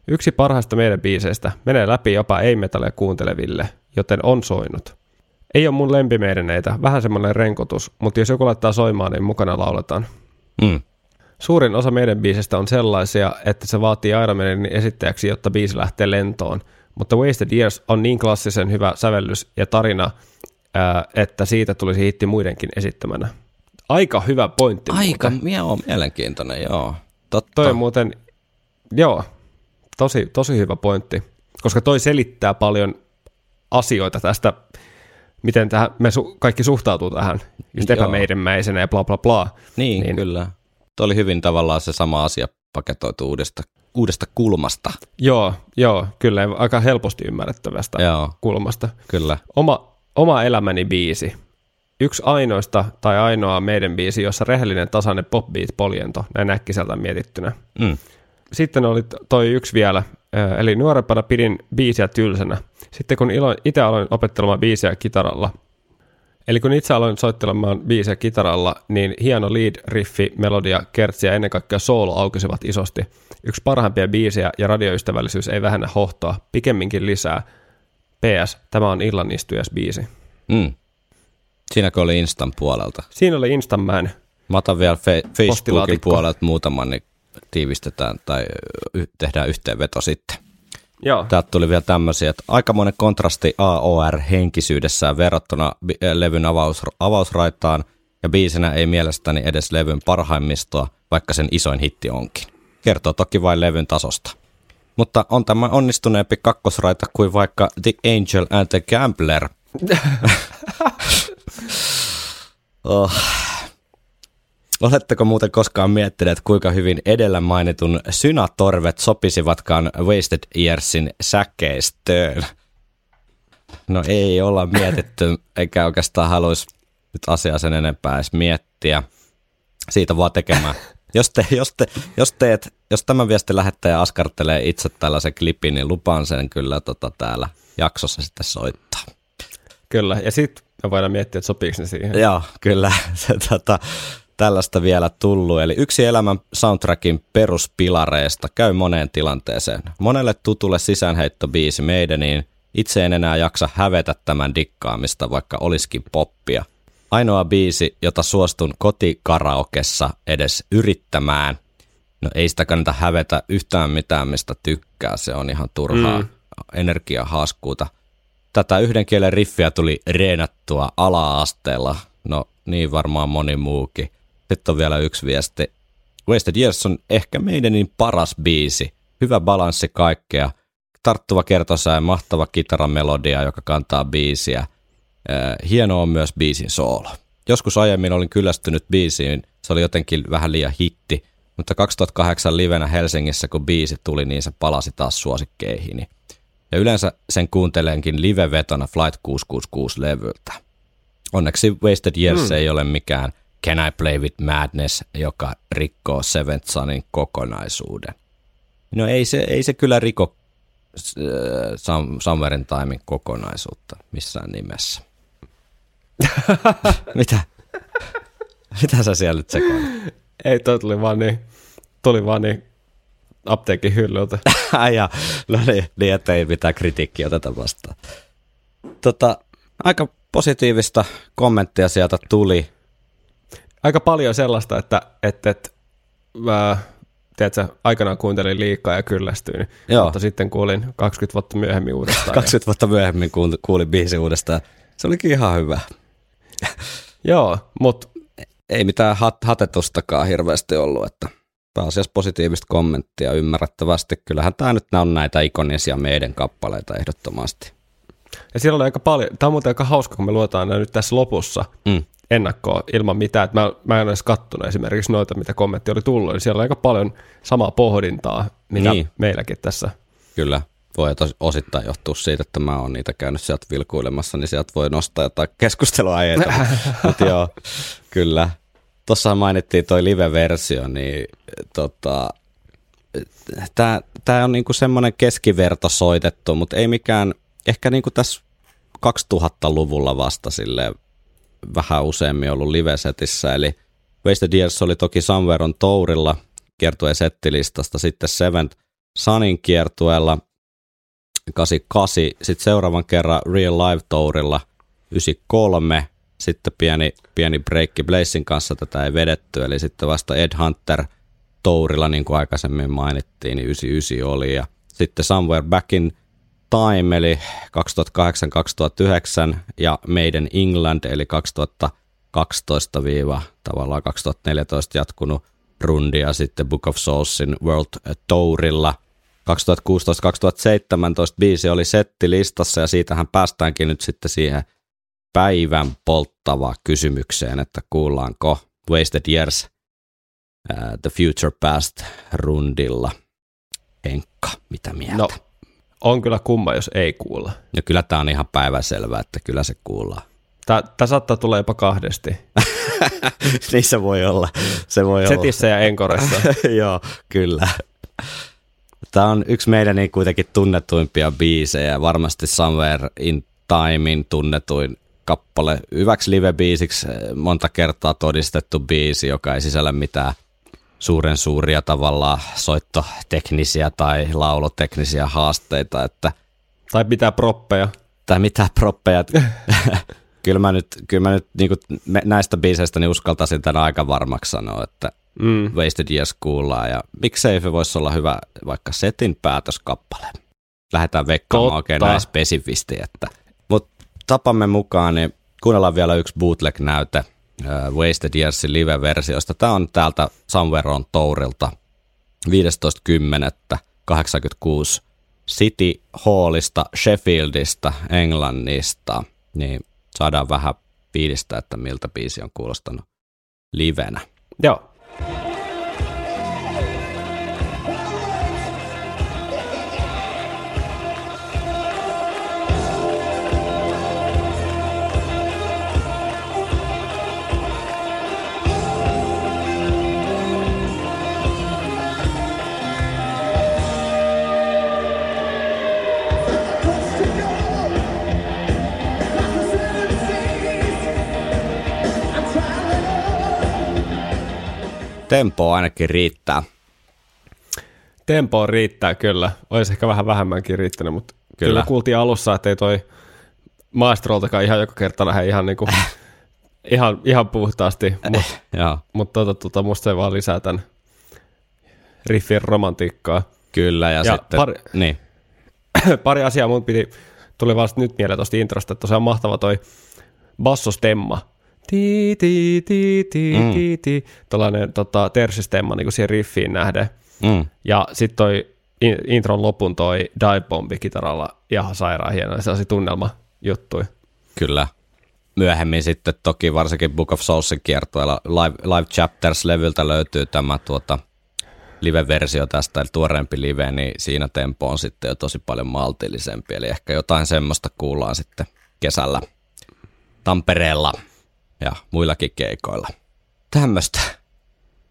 Yksi parhaista meidän biiseistä menee läpi jopa ei-metallia kuunteleville, joten on soinut. Ei ole mun lempimeideneitä, vähän semmoinen renkotus, mutta jos joku laittaa soimaan, niin mukana lauletaan. Mm. Suurin osa meidän biisistä on sellaisia, että se vaatii Iron Maidenin esittäjäksi, jotta biisi lähtee lentoon. Mutta Wasted Years on niin klassisen hyvä sävellys ja tarina, ää, että siitä tulisi hitti muidenkin esittämänä. Aika hyvä pointti. Aika muuten. joo, mielenkiintoinen, joo. Totta. Toi on muuten, joo, tosi, tosi hyvä pointti, koska toi selittää paljon asioita tästä, miten tähän, me su- kaikki suhtautuu tähän, just Joo. epämeidenmäisenä ja bla bla bla. Niin, niin, kyllä. Tuo oli hyvin tavallaan se sama asia paketoitu uudesta, uudesta kulmasta. Joo, joo, kyllä aika helposti ymmärrettävästä Joo, kulmasta. kyllä. Oma, oma elämäni biisi. Yksi ainoista tai ainoa meidän biisi, jossa rehellinen tasainen pop beat poljento, näin äkkiseltä mietittynä. Mm. Sitten oli toi yksi vielä, eli nuorempana pidin biisiä tylsänä. Sitten kun itse aloin opettelemaan biisiä kitaralla, eli kun itse aloin soittelemaan biisiä kitaralla, niin hieno lead, riffi, melodia, kertsi ja ennen kaikkea soolo aukesivat isosti. Yksi parhaimpia biisejä ja radioystävällisyys ei vähennä hohtoa, pikemminkin lisää. PS, tämä on illan istujas biisi. Mm. Siinäkö oli Instan puolelta? Siinä oli Instaman. Mä otan vielä fe- Facebookin puolelta muutaman, niin tiivistetään tai y- tehdään yhteenveto sitten. Joo. Täältä tuli vielä tämmöisiä, että aikamoinen kontrasti AOR-henkisyydessään verrattuna äh, levyn avaus, avausraitaan, ja biisinä ei mielestäni edes levyn parhaimmistoa, vaikka sen isoin hitti onkin. Kertoo toki vain levyn tasosta. Mutta on tämä onnistuneempi kakkosraita kuin vaikka The Angel and the Gambler. oh. Oletteko muuten koskaan miettineet, kuinka hyvin edellä mainitun synatorvet sopisivatkaan Wasted Yearsin säkeistöön? No ei olla mietitty, eikä oikeastaan haluaisi nyt asiaa sen enempää edes miettiä. Siitä vaan tekemään. Jos, te, jos, te, jos, teet, jos tämä viesti lähettäjä askartelee itse tällaisen klipin, niin lupaan sen kyllä tota täällä jaksossa sitten soittaa. Kyllä, ja sitten me voidaan miettiä, että sopiiko ne siihen. Joo, kyllä. Se, tota, tällaista vielä tullut. Eli yksi elämän soundtrackin peruspilareista käy moneen tilanteeseen. Monelle tutulle sisäänheittobiisi meidäniin itse en enää jaksa hävetä tämän dikkaamista, vaikka olisikin poppia. Ainoa biisi, jota suostun kotikaraokessa edes yrittämään. No ei sitä kannata hävetä yhtään mitään, mistä tykkää. Se on ihan turhaa mm. energiahaaskuuta. Tätä yhden kielen riffiä tuli reenattua ala-asteella. No niin varmaan moni muukin. Sitten on vielä yksi viesti. Wasted Years on ehkä meidänin paras biisi. Hyvä balanssi kaikkea. Tarttuva kertosää ja mahtava kitaramelodia, joka kantaa biisiä. Äh, Hieno on myös biisin soolo. Joskus aiemmin olin kyllästynyt biisiin, se oli jotenkin vähän liian hitti, mutta 2008 livenä Helsingissä, kun biisi tuli, niin se palasi taas suosikkeihini. Ja yleensä sen kuuntelenkin live-vetona Flight 666-levyltä. Onneksi Wasted Years mm. ei ole mikään Can I Play With Madness, joka rikkoo Seventh Sunin kokonaisuuden. No ei se, ei se kyllä riko äh, Some- Summer in Timein kokonaisuutta missään nimessä. Mitä? Mitä sä siellä nyt sekoilet? Ei, toi tuli vaan niin, tuli vaan niin apteekin hyllyltä. ja, no niin, niin, ettei mitään kritiikkiä oteta vastaan. Tota, aika positiivista kommenttia sieltä tuli. Aika paljon sellaista, että, että, että mä, tiedätkö, aikanaan kuuntelin liikaa ja kyllästyin, Joo. mutta sitten kuulin 20 vuotta myöhemmin uudestaan. 20 vuotta myöhemmin kuul- kuulin biisi uudestaan. Se olikin ihan hyvä. Joo, mutta Ei mitään hat- hatetustakaan hirveästi ollut, että pääasiassa positiivista kommenttia ymmärrettävästi. Kyllähän tämä nyt on näitä ikonisia meidän kappaleita ehdottomasti. ja siellä oli aika paljon, tämä on muuten aika hauska, kun me luetaan nämä nyt tässä lopussa Mm. Ennakkoa ilman mitään, että mä, mä en edes kattonut esimerkiksi noita, mitä kommentti oli tullut, niin siellä on aika paljon samaa pohdintaa, mitä Niin. meilläkin tässä. Kyllä, voi tos- osittain johtua siitä, että mä oon niitä käynyt sieltä vilkuilemassa, niin sieltä voi nostaa jotain keskusteluaiheita. Mutta joo, kyllä. Tuossa mainittiin toi live-versio, niin tota, tämä on niinku semmoinen keskiverto soitettu, mutta ei mikään, ehkä niinku tässä 2000-luvulla vasta sille vähän useammin ollut live-setissä, eli Wasted Years oli toki Somewhere on Tourilla, kiertueen settilistasta, sitten Seventh Sunin kiertueella 88, sitten seuraavan kerran Real Live Tourilla 93, sitten pieni, pieni breikki Blazin kanssa tätä ei vedetty, eli sitten vasta Ed Hunter Tourilla, niin kuin aikaisemmin mainittiin, niin 99 oli, ja sitten Somewhere Back in Time, eli 2008-2009, ja Made in England, eli 2012 tavallaan 2014 jatkunut rundi, ja sitten Book of Soulsin World Tourilla – 2016-2017 biisi oli settilistassa ja siitähän päästäänkin nyt sitten siihen päivän polttavaan kysymykseen, että kuullaanko Wasted Years uh, The Future Past rundilla. Henkka, mitä mieltä? No, on kyllä kumma, jos ei kuulla. Ja kyllä tämä on ihan päiväselvää, että kyllä se kuullaan. Tämä saattaa tulla jopa kahdesti. niin se voi olla. Se voi Setissä ja Enkoressa. Joo, kyllä. Tämä on yksi meidän niin kuitenkin tunnetuimpia biisejä, varmasti Somewhere in Timein tunnetuin kappale. Hyväksi live-biisiksi eh, monta kertaa todistettu biisi, joka ei sisällä mitään suuren suuria tavallaan soittoteknisiä tai lauloteknisiä haasteita. Että, tai mitään proppeja. Tai mitään proppeja. kyllä mä nyt, kyllä mä nyt niin näistä biiseistä niin uskaltaisin tämän aika varmaksi sanoa, että mm. Wasted Years kuullaan ja miksei se voisi olla hyvä vaikka setin päätöskappale. Lähdetään veikkaamaan oikein näin spesifisti, että mutta tapamme mukaan niin kuunnellaan vielä yksi bootleg-näyte Wasted Yearsin live-versiosta. Tämä on täältä Somewhere on Tourilta 15.10.86 City Hallista, Sheffieldista, Englannista, niin saadaan vähän fiilistä, että miltä biisi on kuulostanut livenä. Joo, Tempo ainakin riittää. Tempo riittää kyllä. Olisi ehkä vähän vähemmänkin riittänyt, mutta kyllä, kyllä kuultiin alussa, että ei toi maastroltakaan ihan joka kerta lähde ihan, niinku, ihan, ihan puhtaasti, mutta mut tota, tota, musta se vaan lisää tämän riffin romantiikkaa. Kyllä, ja, ja sitten, pari, niin. pari asiaa mun piti, tuli vasta nyt mieleen tuosta introsta, että tosiaan mahtava toi bassostemma, ti, ti, ti, ti, mm. ti, ti, tällainen tota, tersistemma niin siihen riffiin nähden. Mm. Ja sitten toi intron lopun toi dive bombi kitaralla ihan sairaan hieno, sellaisia tunnelma juttui. Kyllä. Myöhemmin sitten toki varsinkin Book of Soulsin kiertueella Live, Live Chapters-levyltä löytyy tämä tuota, live-versio tästä, eli tuoreempi live, niin siinä tempo on sitten jo tosi paljon maltillisempi, eli ehkä jotain semmoista kuullaan sitten kesällä Tampereella ja muillakin keikoilla. Tämmöistä.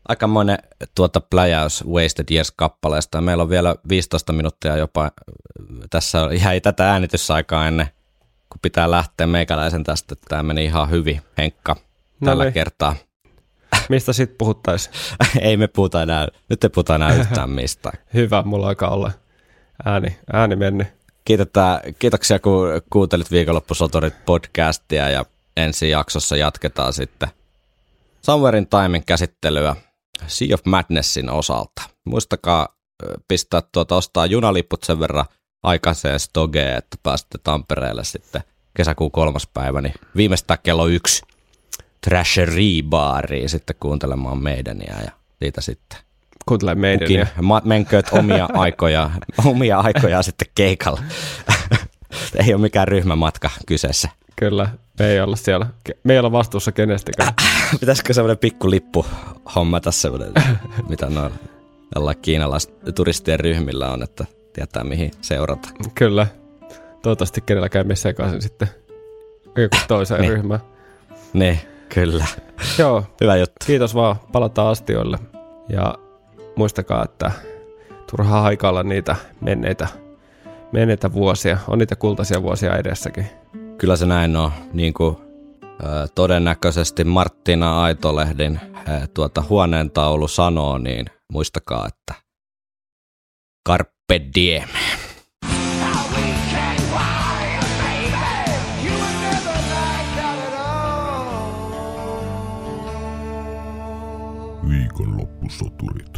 Aikamoinen tuota pläjäys Wasted Years-kappaleesta. Meillä on vielä 15 minuuttia jopa, tässä ihan ei tätä äänitysaikaa ennen, kun pitää lähteä meikäläisen tästä. Tämä meni ihan hyvin, Henkka, tällä no niin. kertaa. Mistä sitten puhuttaisiin? ei me puhuta enää, nyt ei puhuta enää yhtään mistään. Hyvä, mulla aika olla ääni, ääni mennyt. Kiitetään, kiitoksia, kun kuuntelit viikonloppusotorit podcastia ja ensi jaksossa jatketaan sitten Somewhere in Timein käsittelyä Sea of Madnessin osalta. Muistakaa pistää tuota, ostaa junalipput sen verran aikaiseen stogeen, että pääsette Tampereelle sitten kesäkuun kolmas päivä, niin viimeistään kello yksi Trashery-baariin sitten kuuntelemaan meidäniä ja siitä sitten Kuuntele meidäniä. menkööt omia aikoja, omia aikoja sitten keikalla. Ei ole mikään ryhmämatka kyseessä. Kyllä, me ei olla siellä. Me ei olla vastuussa kenestäkään. Pitäisikö semmoinen pikku lippu hommata semmoinen, mitä noilla jollain kiinalaisturistien ryhmillä on, että tietää mihin seurata. Kyllä. Toivottavasti kenelläkään me sekaisin sitten joku toiseen niin. ryhmään. Niin, kyllä. Joo. Hyvä juttu. Kiitos vaan. Palataan astioille. Ja muistakaa, että turhaa haikailla niitä menneitä, menneitä vuosia. On niitä kultaisia vuosia edessäkin. Kyllä se näin on. Niin kuin, todennäköisesti Marttina Aitolehdin äh, tuota huoneentaulu sanoo, niin muistakaa, että Carpe diem. Viikonloppusoturit.